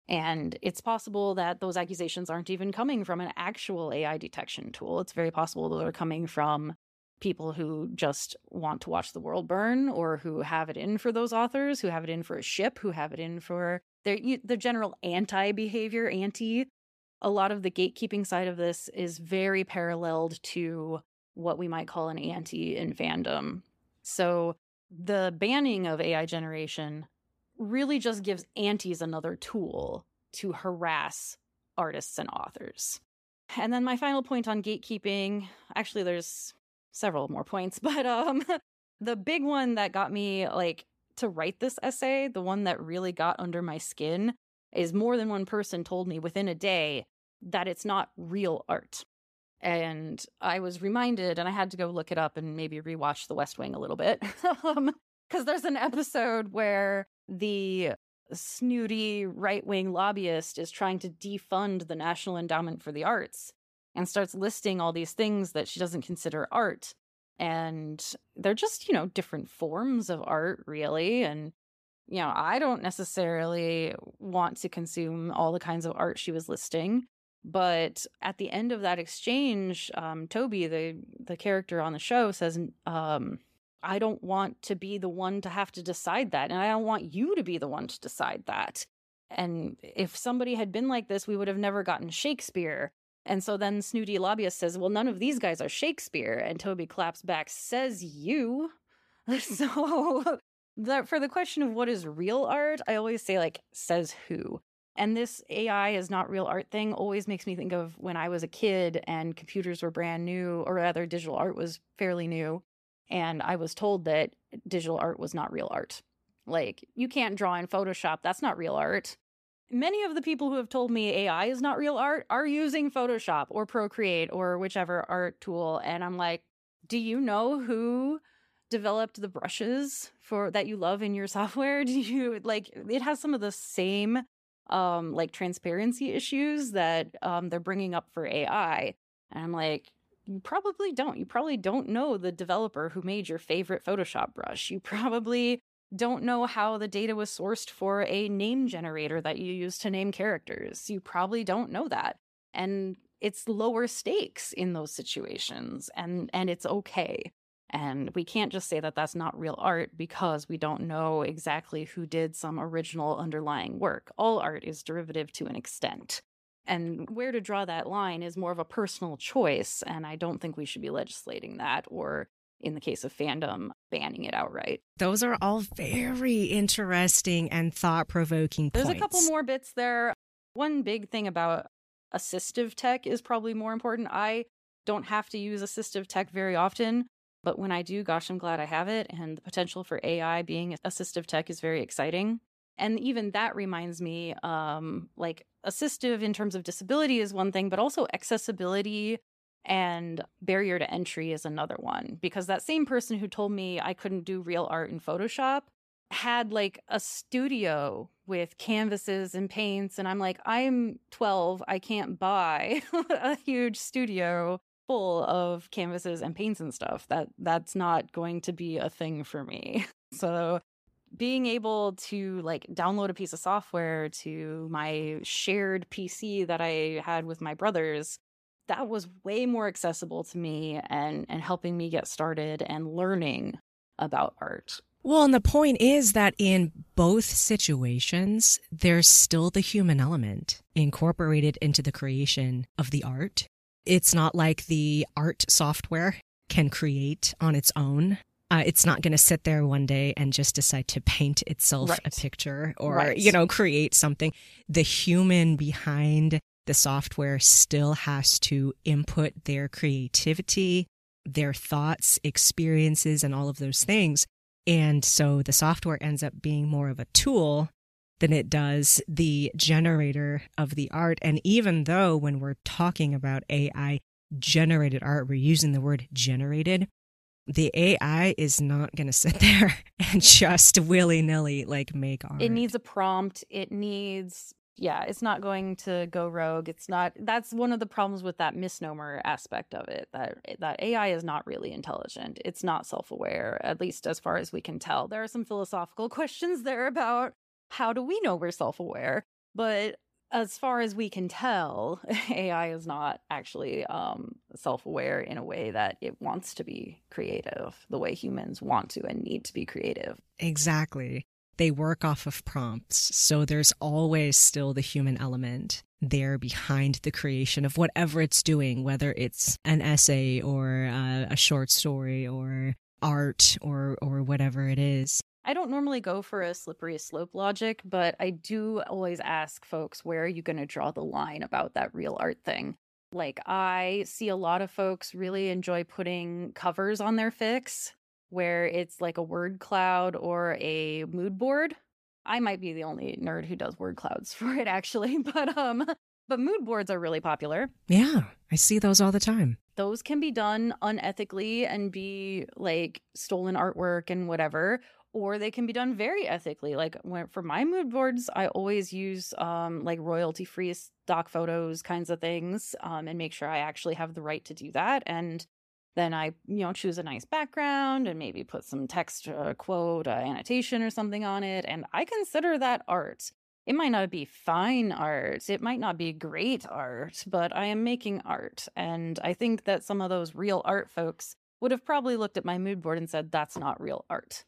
And it's possible that those accusations aren't even coming from an actual AI detection tool. It's very possible they're coming from people who just want to watch the world burn or who have it in for those authors, who have it in for a ship, who have it in for their the general anti behavior, anti. A lot of the gatekeeping side of this is very paralleled to what we might call an anti in fandom. So the banning of AI generation really just gives antis another tool to harass artists and authors. And then my final point on gatekeeping, actually there's several more points, but um the big one that got me like to write this essay, the one that really got under my skin is more than one person told me within a day that it's not real art. And I was reminded, and I had to go look it up and maybe rewatch The West Wing a little bit. Because um, there's an episode where the snooty right wing lobbyist is trying to defund the National Endowment for the Arts and starts listing all these things that she doesn't consider art. And they're just, you know, different forms of art, really. And, you know, I don't necessarily want to consume all the kinds of art she was listing. But at the end of that exchange, um, Toby, the the character on the show, says, um, I don't want to be the one to have to decide that. And I don't want you to be the one to decide that. And if somebody had been like this, we would have never gotten Shakespeare. And so then Snooty Lobbyist says, Well, none of these guys are Shakespeare. And Toby claps back, Says you. so that for the question of what is real art, I always say, like, says who. And this AI is not real art thing always makes me think of when I was a kid and computers were brand new, or rather, digital art was fairly new and I was told that digital art was not real art. Like, you can't draw in Photoshop, that's not real art. Many of the people who have told me AI is not real art are using Photoshop or Procreate or whichever art tool. And I'm like, do you know who developed the brushes for that you love in your software? Do you like it has some of the same um like transparency issues that um they're bringing up for AI. And I'm like, you probably don't. You probably don't know the developer who made your favorite Photoshop brush. You probably don't know how the data was sourced for a name generator that you use to name characters. You probably don't know that. And it's lower stakes in those situations and and it's okay. And we can't just say that that's not real art because we don't know exactly who did some original underlying work. All art is derivative to an extent. And where to draw that line is more of a personal choice. And I don't think we should be legislating that or, in the case of fandom, banning it outright. Those are all very interesting and thought provoking There's a couple more bits there. One big thing about assistive tech is probably more important. I don't have to use assistive tech very often, but when I do, gosh, I'm glad I have it. And the potential for AI being assistive tech is very exciting. And even that reminds me, um, like assistive in terms of disability is one thing, but also accessibility and barrier to entry is another one. Because that same person who told me I couldn't do real art in Photoshop had like a studio with canvases and paints. And I'm like, I'm 12. I can't buy a huge studio full of canvases and paints and stuff. That that's not going to be a thing for me. So being able to like download a piece of software to my shared PC that I had with my brothers, that was way more accessible to me and and helping me get started and learning about art. Well, and the point is that in both situations, there's still the human element incorporated into the creation of the art. It's not like the art software can create on its own uh, it's not going to sit there one day and just decide to paint itself right. a picture or right. you know create something the human behind the software still has to input their creativity their thoughts experiences and all of those things and so the software ends up being more of a tool than it does the generator of the art. And even though when we're talking about AI generated art, we're using the word generated, the AI is not going to sit there and just willy nilly like make art. It needs a prompt. It needs, yeah, it's not going to go rogue. It's not. That's one of the problems with that misnomer aspect of it. That that AI is not really intelligent. It's not self aware, at least as far as we can tell. There are some philosophical questions there about how do we know we're self aware, but as far as we can tell, AI is not actually um, self aware in a way that it wants to be creative, the way humans want to and need to be creative. Exactly. They work off of prompts. So there's always still the human element there behind the creation of whatever it's doing, whether it's an essay or uh, a short story or art or or whatever it is. I don't normally go for a slippery slope logic, but I do always ask folks where are you going to draw the line about that real art thing? Like, I see a lot of folks really enjoy putting covers on their fics where it's like a word cloud or a mood board. I might be the only nerd who does word clouds for it actually, but um but mood boards are really popular. Yeah, I see those all the time. Those can be done unethically and be like stolen artwork and whatever, or they can be done very ethically. Like when, for my mood boards, I always use um, like royalty free stock photos kinds of things um, and make sure I actually have the right to do that. And then I, you know, choose a nice background and maybe put some text, uh, quote, uh, annotation or something on it. And I consider that art. It might not be fine art, it might not be great art, but I am making art. And I think that some of those real art folks would have probably looked at my mood board and said, that's not real art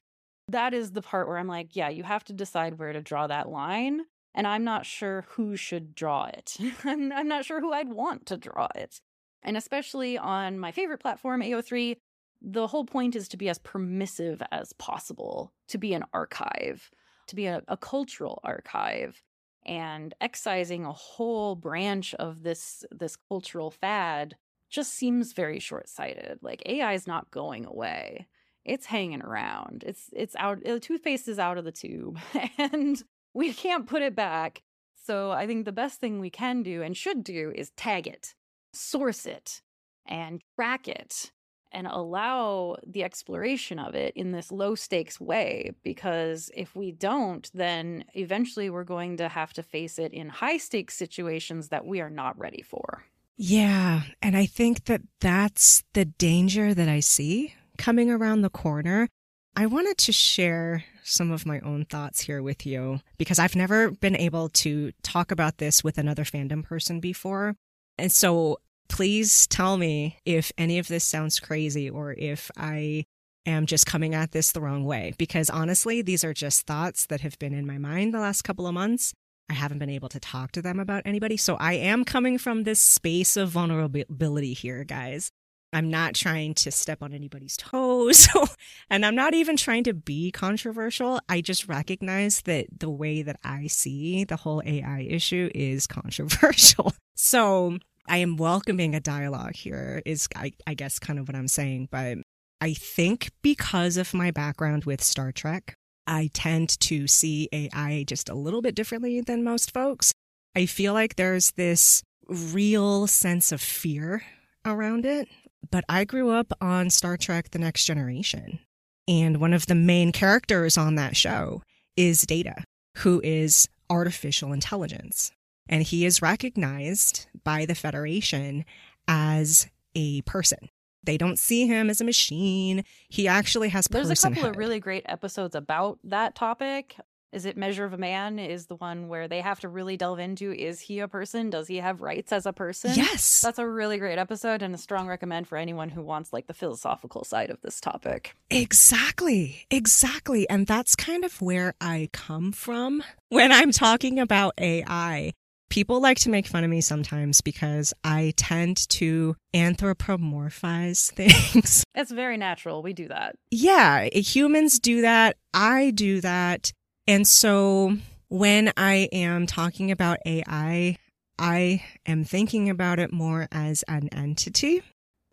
that is the part where I'm like, yeah, you have to decide where to draw that line. And I'm not sure who should draw it. I'm not sure who I'd want to draw it. And especially on my favorite platform, AO3, the whole point is to be as permissive as possible, to be an archive, to be a, a cultural archive. And excising a whole branch of this this cultural fad just seems very short-sighted. Like AI is not going away it's hanging around. It's it's out the toothpaste is out of the tube and we can't put it back. So I think the best thing we can do and should do is tag it, source it, and track it and allow the exploration of it in this low stakes way because if we don't then eventually we're going to have to face it in high stakes situations that we are not ready for. Yeah, and I think that that's the danger that I see coming around the corner, I wanted to share some of my own thoughts here with you because I've never been able to talk about this with another fandom person before. And so please tell me if any of this sounds crazy or if I am just coming at this the wrong way. Because honestly, these are just thoughts that have been in my mind the last couple of months. I haven't been able to talk to them about anybody. So I am coming from this space of vulnerability here, guys. I'm not trying to step on anybody's toes and I'm not even trying to be controversial. I just recognize that the way that I see the whole AI issue is controversial. So I am welcoming a dialogue here is I, I guess kind of what I'm saying, but I think because of my background with Star Trek, I tend to see AI just a little bit differently than most folks. I feel like there's this real sense of fear around it but I grew up on Star Trek The Next Generation. And one of the main characters on that show is Data, who is artificial intelligence. And he is recognized by the Federation as a person. They don't see him as a machine. He actually has There's a couple of really great episodes about that topic is it measure of a man is the one where they have to really delve into is he a person does he have rights as a person yes that's a really great episode and a strong recommend for anyone who wants like the philosophical side of this topic exactly exactly and that's kind of where i come from when i'm talking about ai people like to make fun of me sometimes because I tend to anthropomorphize things. It's very natural. We do that. Yeah, humans do that. I do that. And so when I am talking about AI, I am thinking about it more as an entity.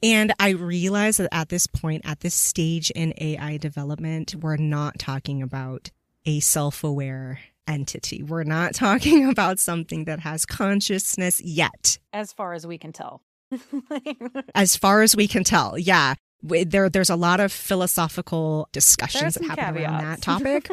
And I realize that at this point, at this stage in AI development, we're not talking about a self aware entity. We're not talking about something that has consciousness yet. As far as we can tell. as far as we can tell, yeah. There, there's a lot of philosophical discussions that happen caveats. around that topic.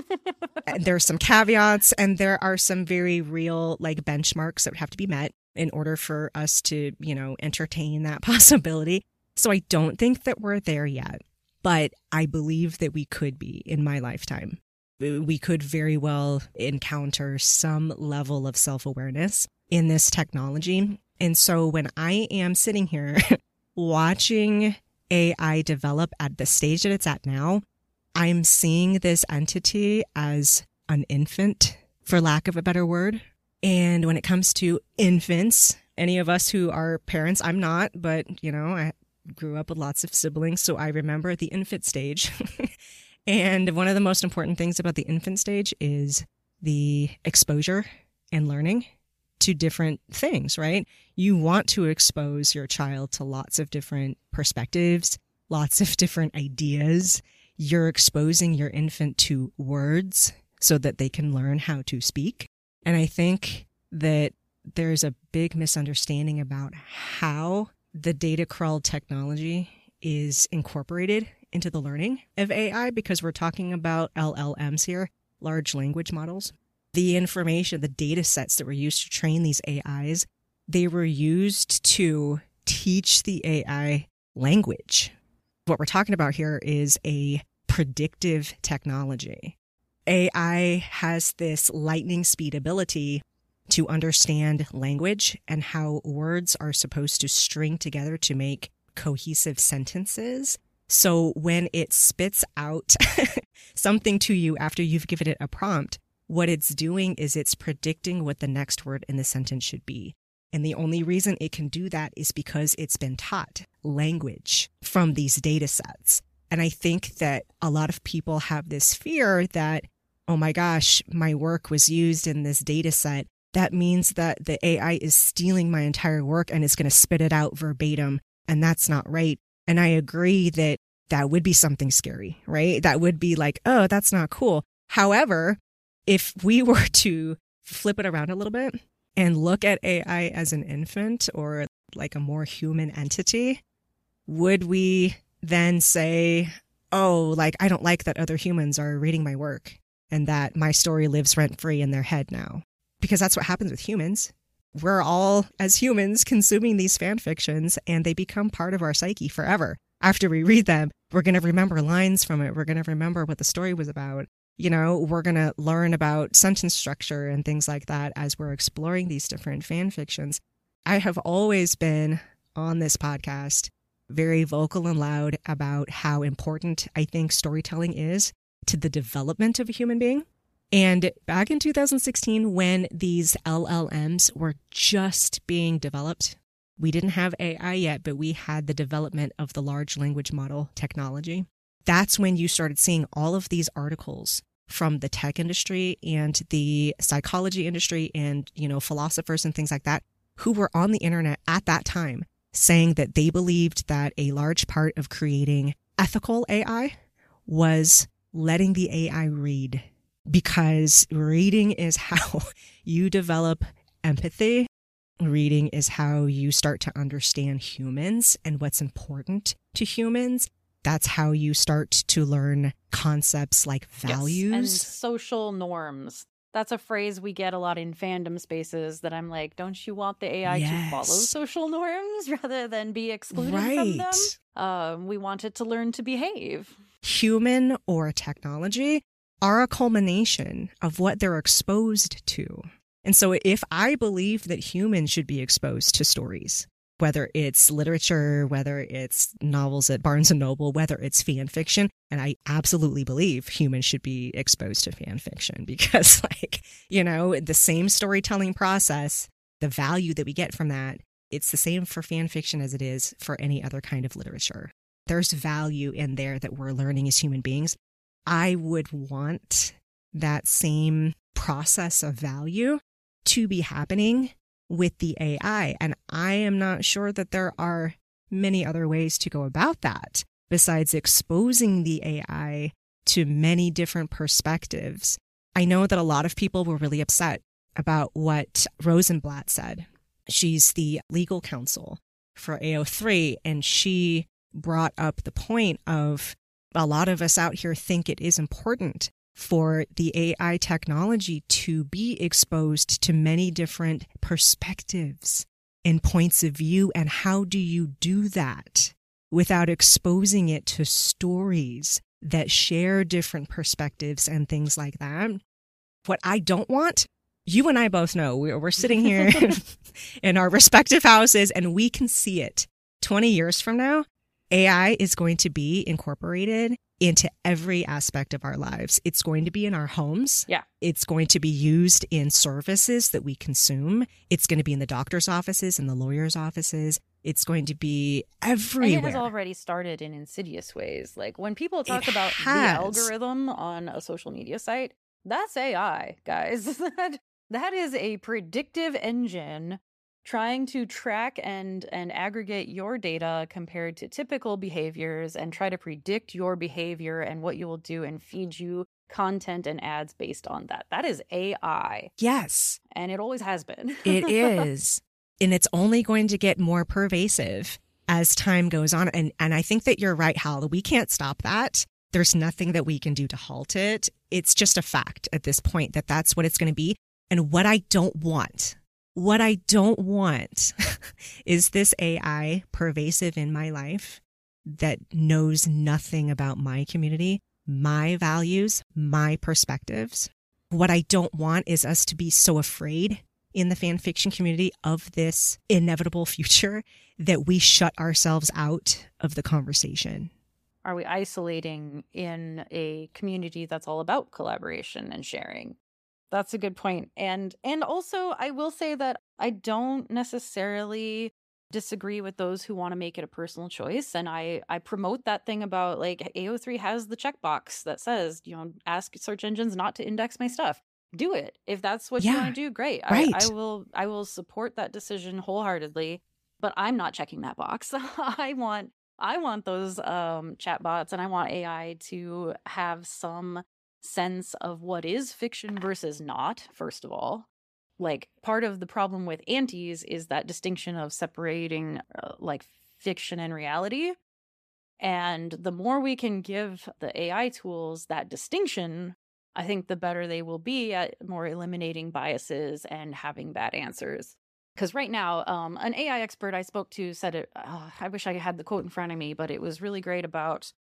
there's some caveats, and there are some very real like benchmarks that would have to be met in order for us to, you know, entertain that possibility. So I don't think that we're there yet, but I believe that we could be in my lifetime. We could very well encounter some level of self awareness in this technology. And so when I am sitting here watching AI develop at the stage that it's at now, I'm seeing this entity as an infant, for lack of a better word. And when it comes to infants, any of us who are parents, I'm not, but you know, I grew up with lots of siblings, so I remember the infant stage. and one of the most important things about the infant stage is the exposure and learning to different things, right? You want to expose your child to lots of different perspectives, lots of different ideas. You're exposing your infant to words so that they can learn how to speak. And I think that there's a big misunderstanding about how the data crawl technology is incorporated into the learning of AI because we're talking about LLMs here, large language models. The information, the data sets that were used to train these AIs, they were used to teach the AI language. What we're talking about here is a predictive technology. AI has this lightning speed ability to understand language and how words are supposed to string together to make cohesive sentences. So when it spits out something to you after you've given it a prompt, what it's doing is it's predicting what the next word in the sentence should be. And the only reason it can do that is because it's been taught language from these data sets. And I think that a lot of people have this fear that, oh my gosh, my work was used in this data set that means that the AI is stealing my entire work and it's going to spit it out verbatim. And that's not right. And I agree that that would be something scary, right? That would be like, oh, that's not cool. However, if we were to flip it around a little bit and look at AI as an infant or like a more human entity, would we then say, oh, like, I don't like that other humans are reading my work and that my story lives rent free in their head now? because that's what happens with humans. We're all, as humans, consuming these fan fictions and they become part of our psyche forever. After we read them, we're going to remember lines from it. We're going to remember what the story was about. You know, we're going to learn about sentence structure and things like that as we're exploring these different fan fictions. I have always been on this podcast very vocal and loud about how important I think storytelling is to the development of a human being. And back in 2016, when these LLMs were just being developed, we didn't have AI yet, but we had the development of the large language model technology. That's when you started seeing all of these articles from the tech industry and the psychology industry and, you know, philosophers and things like that who were on the internet at that time saying that they believed that a large part of creating ethical AI was letting the AI read because reading is how you develop empathy. Reading is how you start to understand humans and what's important to humans. That's how you start to learn concepts like values yes, and social norms. That's a phrase we get a lot in fandom spaces that I'm like, don't you want the AI yes. to follow social norms rather than be excluded right. from them? Um, we want it to learn to behave. Human or technology are a culmination of what they're exposed to. And so if I believe that humans should be exposed to stories, whether it's literature, whether it's novels at Barnes and Noble, whether it's fan fiction, and I absolutely believe humans should be exposed to fan fiction because like, you know, the same storytelling process, the value that we get from that, it's the same for fan fiction as it is for any other kind of literature. There's value in there that we're learning as human beings I would want that same process of value to be happening with the AI. And I am not sure that there are many other ways to go about that besides exposing the AI to many different perspectives I know that a lot of people were really upset about what Rosenblatt said. She's the legal counsel for AO3, and she brought up the point of a lot of us out here think it is important for the AI technology to be exposed to many different perspectives and points of view. And how do you do that without exposing it to stories that share different perspectives and things like that? What I don't want, you and I both know we're, sitting here in our respective houses and we can see it 20 years from now. AI is going to be incorporated into every aspect of our lives. It's going to be in our homes. Yeah. It's going to be used in services that we consume. It's going to be in the doctor's offices and the lawyer's offices. It's going to be everywhere. And it has already started in insidious ways. Like when people talk It about has. the algorithm on a social media site, that's AI, guys. that, that is a predictive engine trying to track and and aggregate your data compared to typical behaviors and try to predict your behavior and what you will do and feed you content and ads based on that. That is AI yes, and it always has been. it is. And it's only going to get more pervasive as time goes on. And, and I think that you're right, Jal. We can't stop that. There's nothing that we can do to halt it. It's just a fact at this point that that's what it's going to be. And what I don't want, what I don't want is this AI pervasive in my life that knows nothing about my community, my values, my perspectives. What I don't want is us to be so afraid in the fan fiction community of this inevitable future that we shut ourselves out of the conversation. Are we isolating in a community that's all about collaboration and sharing? That's a good point. And and also I will say that I don't necessarily disagree with those who want to make it a personal choice and I I promote that thing about like AO3 has the checkbox that says, you know, ask search engines not to index my stuff. Do it. If that's what you want to do, great. right. I, I will I will support that decision wholeheartedly, but I'm not checking that box. I want I want those um chatbots and I want AI to have some sense of what is fiction versus not, first of all. Like part of the problem with antis is that distinction of separating uh, like fiction and reality. And the more we can give the AI tools that distinction, I think the better they will be at more eliminating biases and having bad answers. Because right now, um, an AI expert I spoke to said it. Uh, I wish I had the quote in front of me, but it was really great about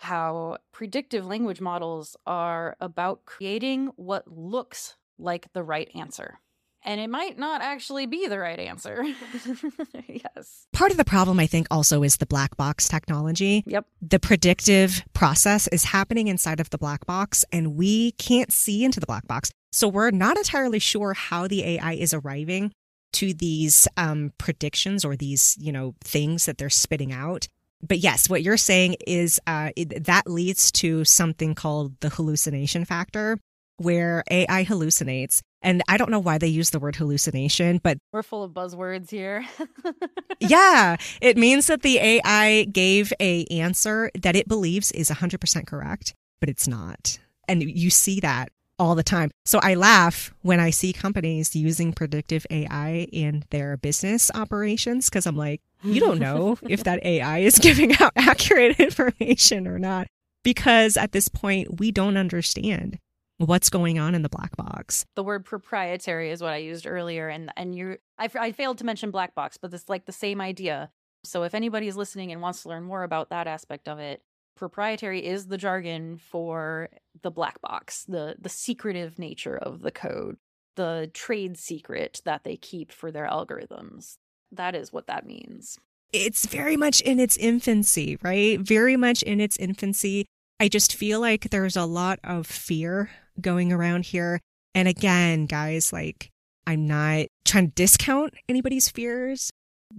how predictive language models are about creating what looks like the right answer. And it might not actually be the right answer. yes. Part of the problem, I think, also is the black box technology. Yep. The predictive process is happening inside of the black box, and we can't see into the black box. So we're not entirely sure how the AI is arriving to these um, predictions or these, you know, things that they're spitting out. But yes, what you're saying is uh, it, that leads to something called the hallucination factor, where AI hallucinates. And I don't know why they use the word hallucination, but We're full of buzzwords here. yeah, it means that the AI gave a answer that it believes is 100% correct, but it's not. And you see that all the time. So I laugh when I see companies using predictive AI in their business operations because I'm like, you don't know if that AI is giving out accurate information or not. Because at this point, we don't understand what's going on in the black box. the word proprietary is what I used earlier, and and you, I failed to mention black box, but it's like the same idea. So if anybody is listening and wants to learn more about that aspect of it, proprietary is the jargon for the black box, the the secretive nature of the code, the trade secret that they keep for their algorithms. That is what that means. it's very much in its infancy, right? Very much in its infancy. I just feel like there's a lot of fear going around here. And again, guys, like I'm not trying to discount anybody's fears,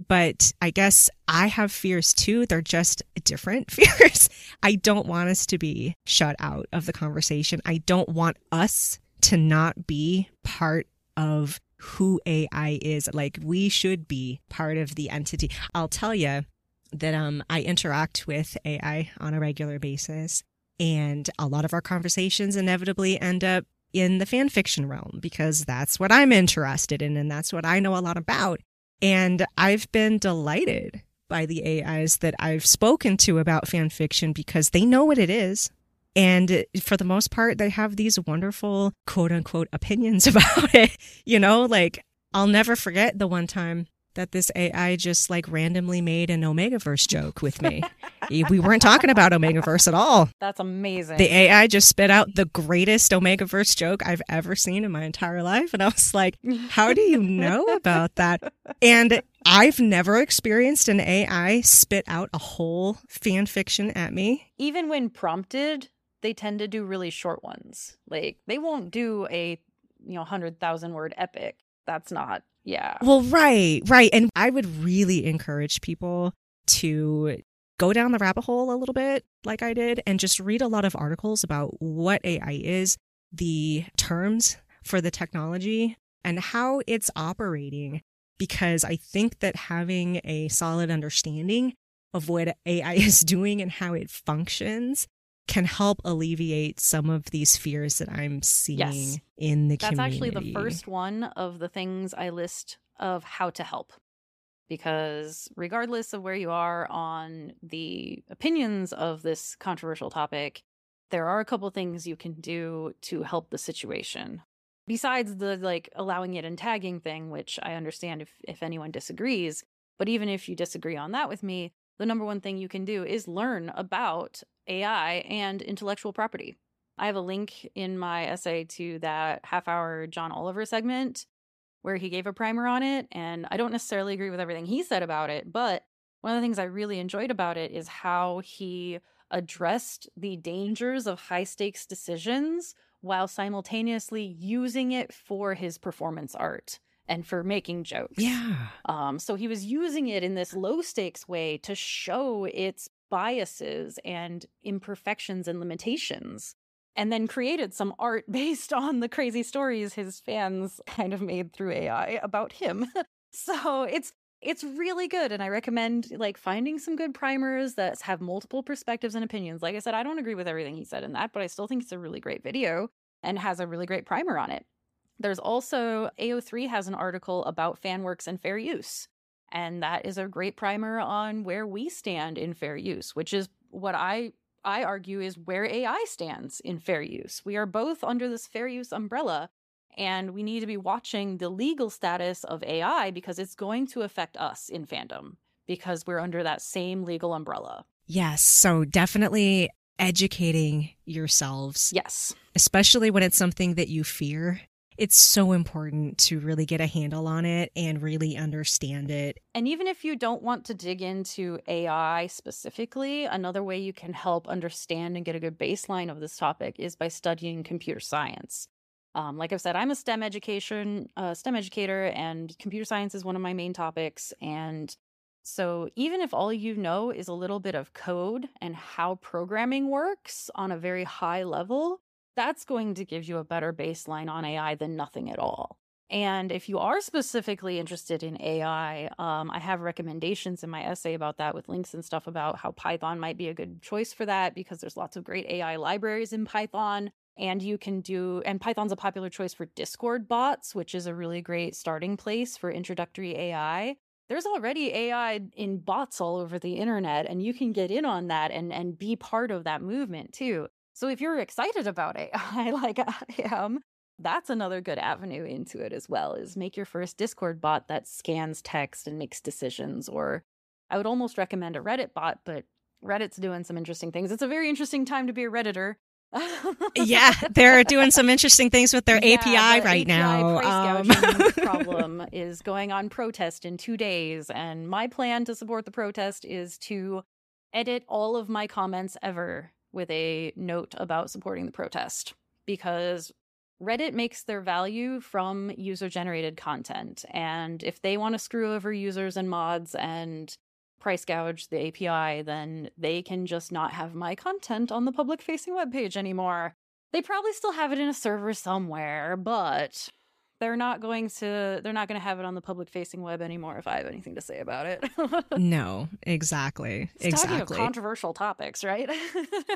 but I guess I have fears too. They're just different fears. I don't want us to be shut out of the conversation. I don't want us to not be part of who AI is. Like we should be part of the entity. I'll tell you that um I interact with AI on a regular basis and a lot of our conversations inevitably end up in the fan fiction realm because that's what I'm interested in and that's what I know a lot about. And I've been delighted by the AIs that I've spoken to about fan fiction because they know what it is. And for the most part, they have these wonderful quote unquote opinions about it. You know, like I'll never forget the one time that this AI just like randomly made an Omegaverse joke with me. we weren't talking about Omegaverse at all. That's amazing. The AI just spit out the greatest Omegaverse joke I've ever seen in my entire life. And I was like, how do you know about that? And I've never experienced an AI spit out a whole fan fiction at me. Even when prompted, they tend to do really short ones. Like they won't do a, you know, 100,000 word epic. That's not yeah. Well, right, right. And I would really encourage people to go down the rabbit hole a little bit, like I did, and just read a lot of articles about what AI is, the terms for the technology, and how it's operating. Because I think that having a solid understanding of what AI is doing and how it functions can help alleviate some of these fears that I'm seeing yes. in the That's community. actually the first one of the things I list of how to help. Because regardless of where you are on the opinions of this controversial topic, there are a couple things you can do to help the situation. Besides the like allowing it and tagging thing, which I understand if, if anyone disagrees, but even if you disagree on that with me, the number one thing you can do is learn about AI and intellectual property. I have a link in my essay to that half hour John Oliver segment where he gave a primer on it. And I don't necessarily agree with everything he said about it, but one of the things I really enjoyed about it is how he addressed the dangers of high stakes decisions while simultaneously using it for his performance art and for making jokes. Yeah. Um, so he was using it in this low stakes way to show its biases and imperfections and limitations. And then created some art based on the crazy stories his fans kind of made through AI about him. so it's it's really good and i recommend like finding some good primers that have multiple perspectives and opinions like i said i don't agree with everything he said in that but i still think it's a really great video and has a really great primer on it there's also AO3 has an article about fanworks and fair use. And that is a great primer on where we stand in fair use, which is what I I argue is where AI stands in fair use. We are both under this fair use umbrella, and we need to be watching the legal status of AI because it's going to affect us in fandom because we're under that same legal umbrella. Yes. So definitely educating yourselves. Yes. Especially when it's something that you fear it's so important to really get a handle on it and really understand it. And even if you don't want to dig into AI specifically, another way you can help understand and get a good baseline of this topic is by studying computer science. Um, like I've said, I'm a STEM education uh, STEM educator, and computer science is one of my main topics. And so, even if all you know is a little bit of code and how programming works on a very high level, that's going to give you a better baseline on AI than nothing at all. And if you are specifically interested in AI, um, I have recommendations in my essay about that with links and stuff about how Python might be a good choice for that because there's lots of great AI libraries in Python. And you can do, and Python's a popular choice for Discord bots, which is a really great starting place for introductory AI. There's already AI in bots all over the internet, and you can get in on that and, and be part of that movement too. So if you're excited about AI like I am, that's another good avenue into it as well is make your first Discord bot that scans text and makes decisions or I would almost recommend a Reddit bot, but Reddit's doing some interesting things. It's a very interesting time to be a redditor. yeah, they're doing some interesting things with their yeah, API right API now. Um. problem is going on protest in two days, and my plan to support the protest is to edit all of my comments ever with a note about supporting the protest because Reddit makes their value from user generated content. And if they want to screw over users and mods and price gouge the API, then they can just not have my content on the public facing webpage anymore. They probably still have it in a server somewhere, but they're not going to they're not going to have it on the public facing web anymore if I have anything to say about it. no, exactly. It's exactly. Talking of controversial topics, right?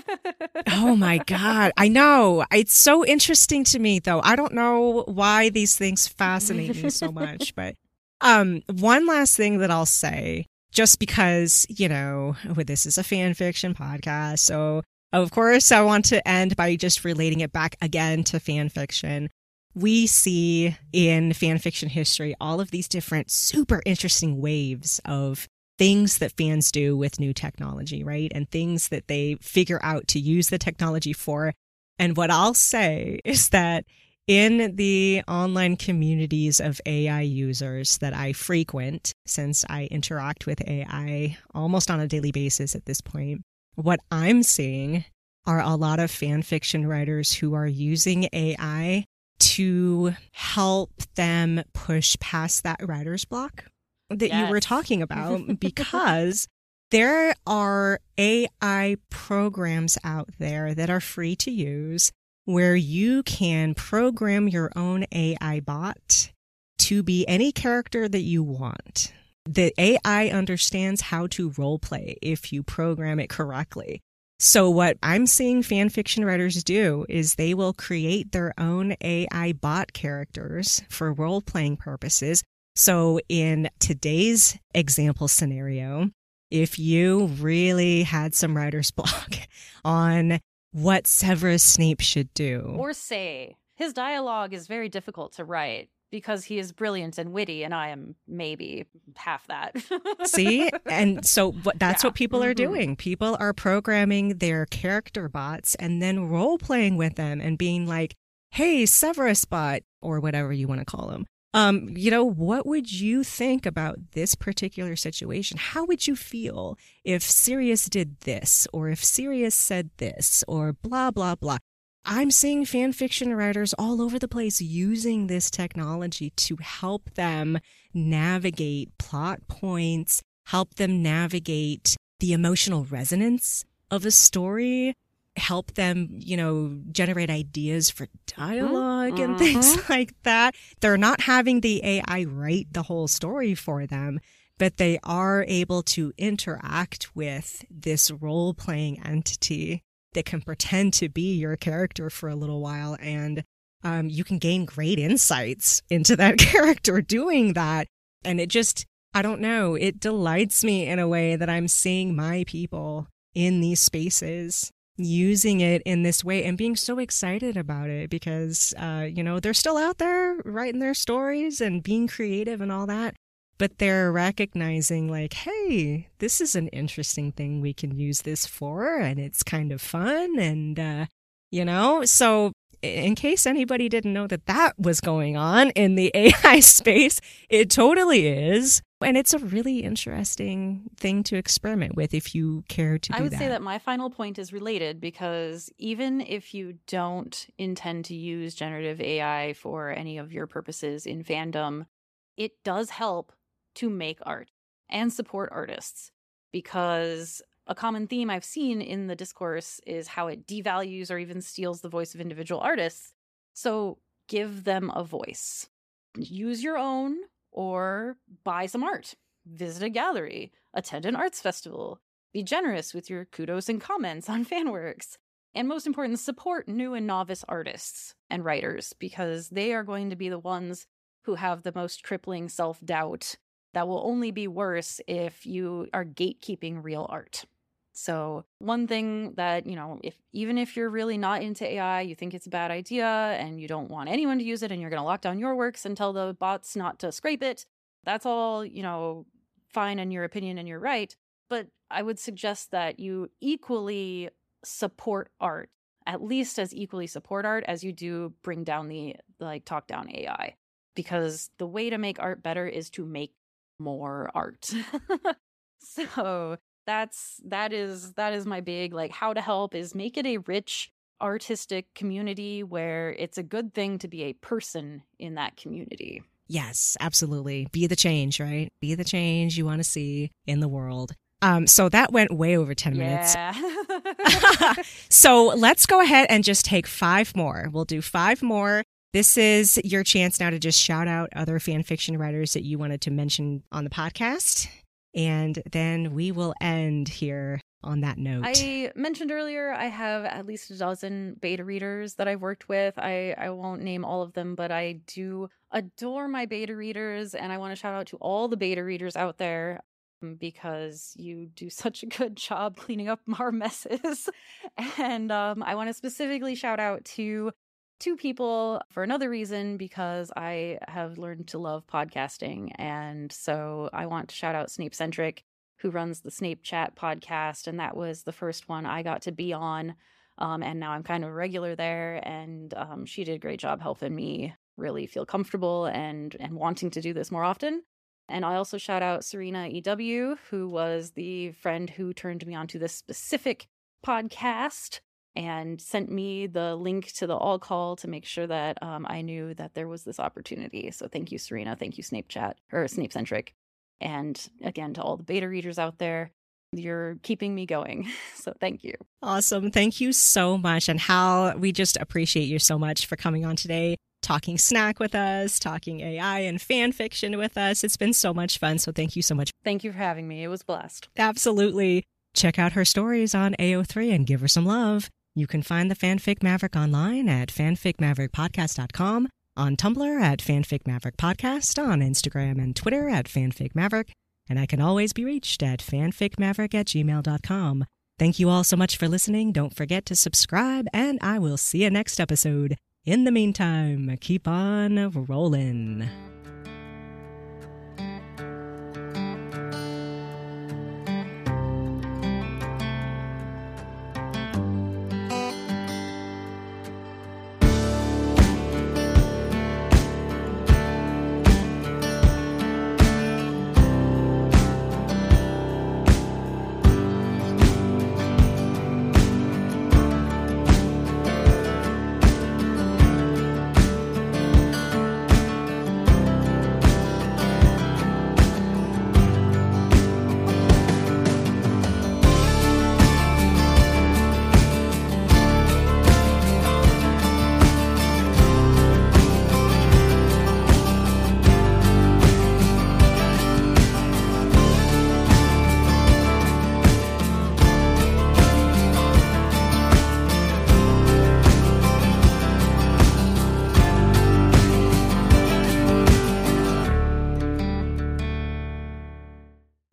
oh my god, I know. It's so interesting to me though. I don't know why these things fascinate me so much, but um one last thing that I'll say just because, you know, this is a fan fiction podcast, so of course I want to end by just relating it back again to fan fiction we see in fan fiction history all of these different super interesting waves of things that fans do with new technology, right? And things that they figure out to use the technology for. And what I'll say is that in the online communities of AI users that I frequent, since I interact with AI almost on a daily basis at this point, what I'm seeing are a lot of fan fiction writers who are using AI to help them push past that writer's block that yes. you were talking about because there are AI programs out there that are free to use where you can program your own AI bot to be any character that you want. The AI understands how to role play if you program it correctly. So what I'm seeing fan fiction writers do is they will create their own AI bot characters for role playing purposes. So in today's example scenario, if you really had some writer's block on what Severus Snape should do or say, his dialogue is very difficult to write because he is brilliant and witty and i am maybe half that see and so that's yeah. what people are mm-hmm. doing people are programming their character bots and then role playing with them and being like hey severus bot or whatever you want to call them um, you know, what would you think about this particular situation? How would you feel if Sirius did this, or if Sirius said this, or blah, blah, blah? I'm seeing fan fiction writers all over the place using this technology to help them navigate plot points, help them navigate the emotional resonance of a story, help them, you know, generate ideas for dialog mm-hmm. and things like that. They're not having the AI write the whole story for them, but they are able to interact with this role playing entity that can pretend to be your character for a little while and um, you can gain great insights into that character doing that. And it just, I don't know, it delights me in a way that I'm seeing my people in these spaces using it in this way and being so excited about it because, uh, you know, they're still out there writing their stories and being creative and all that but they're recognizing like hey this is an interesting thing we can use this for and it's kind of fun and uh, you know so in case anybody didn't know that that was going on in the ai space it totally is and it's a really interesting thing to experiment with if you care to do I would that. say that my final point is related because even if you don't intend to use generative AI for any of your purposes in fandom, it does help to make art and support artists because a common theme I've seen in the discourse is how it devalues or even steals the voice of individual artists. So give them a voice. Use your own or buy some art, visit a gallery, attend an arts festival, be generous with your kudos and comments on fanworks. And most important, support new and novice artists and writers because they are going to be the ones who have the most crippling self doubt that will only be worse if you are gatekeeping real art. So, one thing that, you know, if even if you're really not into AI, you think it's a bad idea and you don't want anyone to use it and you're going to lock down your works and tell the bots not to scrape it, that's all, you know, fine in your opinion and you're right. But I would suggest that you equally support art, at least as equally support art as you do bring down the like talk down AI. Because the way to make art better is to make more art. so that's that is that is my big like how to help is make it a rich artistic community where it's a good thing to be a person in that community. Yes, absolutely. Be the change, right? Be the change you want to see in the world. Um, so that went way over 10 minutes. So let's go ahead and just take five more. We'll do five more This is your chance now to just shout out other fan fiction writers that you wanted to mention on the podcast. And then we will end here on that note. I mentioned earlier I have at least a dozen beta readers that I've worked with. I, I won't name all of them, but I do adore my beta readers. And I want to shout out to all the beta readers out there um, because you do such a good job cleaning up our messes. and um, I want to specifically shout out to two people for another reason because I have learned to love podcasting. And so I want to shout out Snape Centric, who runs the Snape Chat podcast. And that was the first one I got to be on. Um, and now I'm kind of a regular there. And um, she did a great job helping me really feel comfortable and and wanting to do this more often. And I also shout out Serena EW, who was the friend who turned me onto this specific podcast and sent me the link to the all call to make sure that um, I knew that there was this opportunity. So thank you, Serena. Thank you, Snape Chat or Snape Centric. And again, to all the beta readers out there, you're keeping me going. So thank you. Awesome. Thank you so much. And Jal, we just appreciate you so much for coming on today, talking snack with us, talking AI and fan fiction with us. It's been so much fun. So thank you so much. Thank you for having me. It was blessed. Absolutely. Check out her stories on AO3 and give her some love. You can find the Fanfic Maverick online at fanficmaverickpodcast.com, on Tumblr at fanficmaverickpodcast, on Instagram and Twitter at fanficmaverick, and I can always be reached at fanficmaverick at gmail.com. Thank you all so much for listening. Don't forget to subscribe, and I will see you next episode. In the meantime, keep on rolling.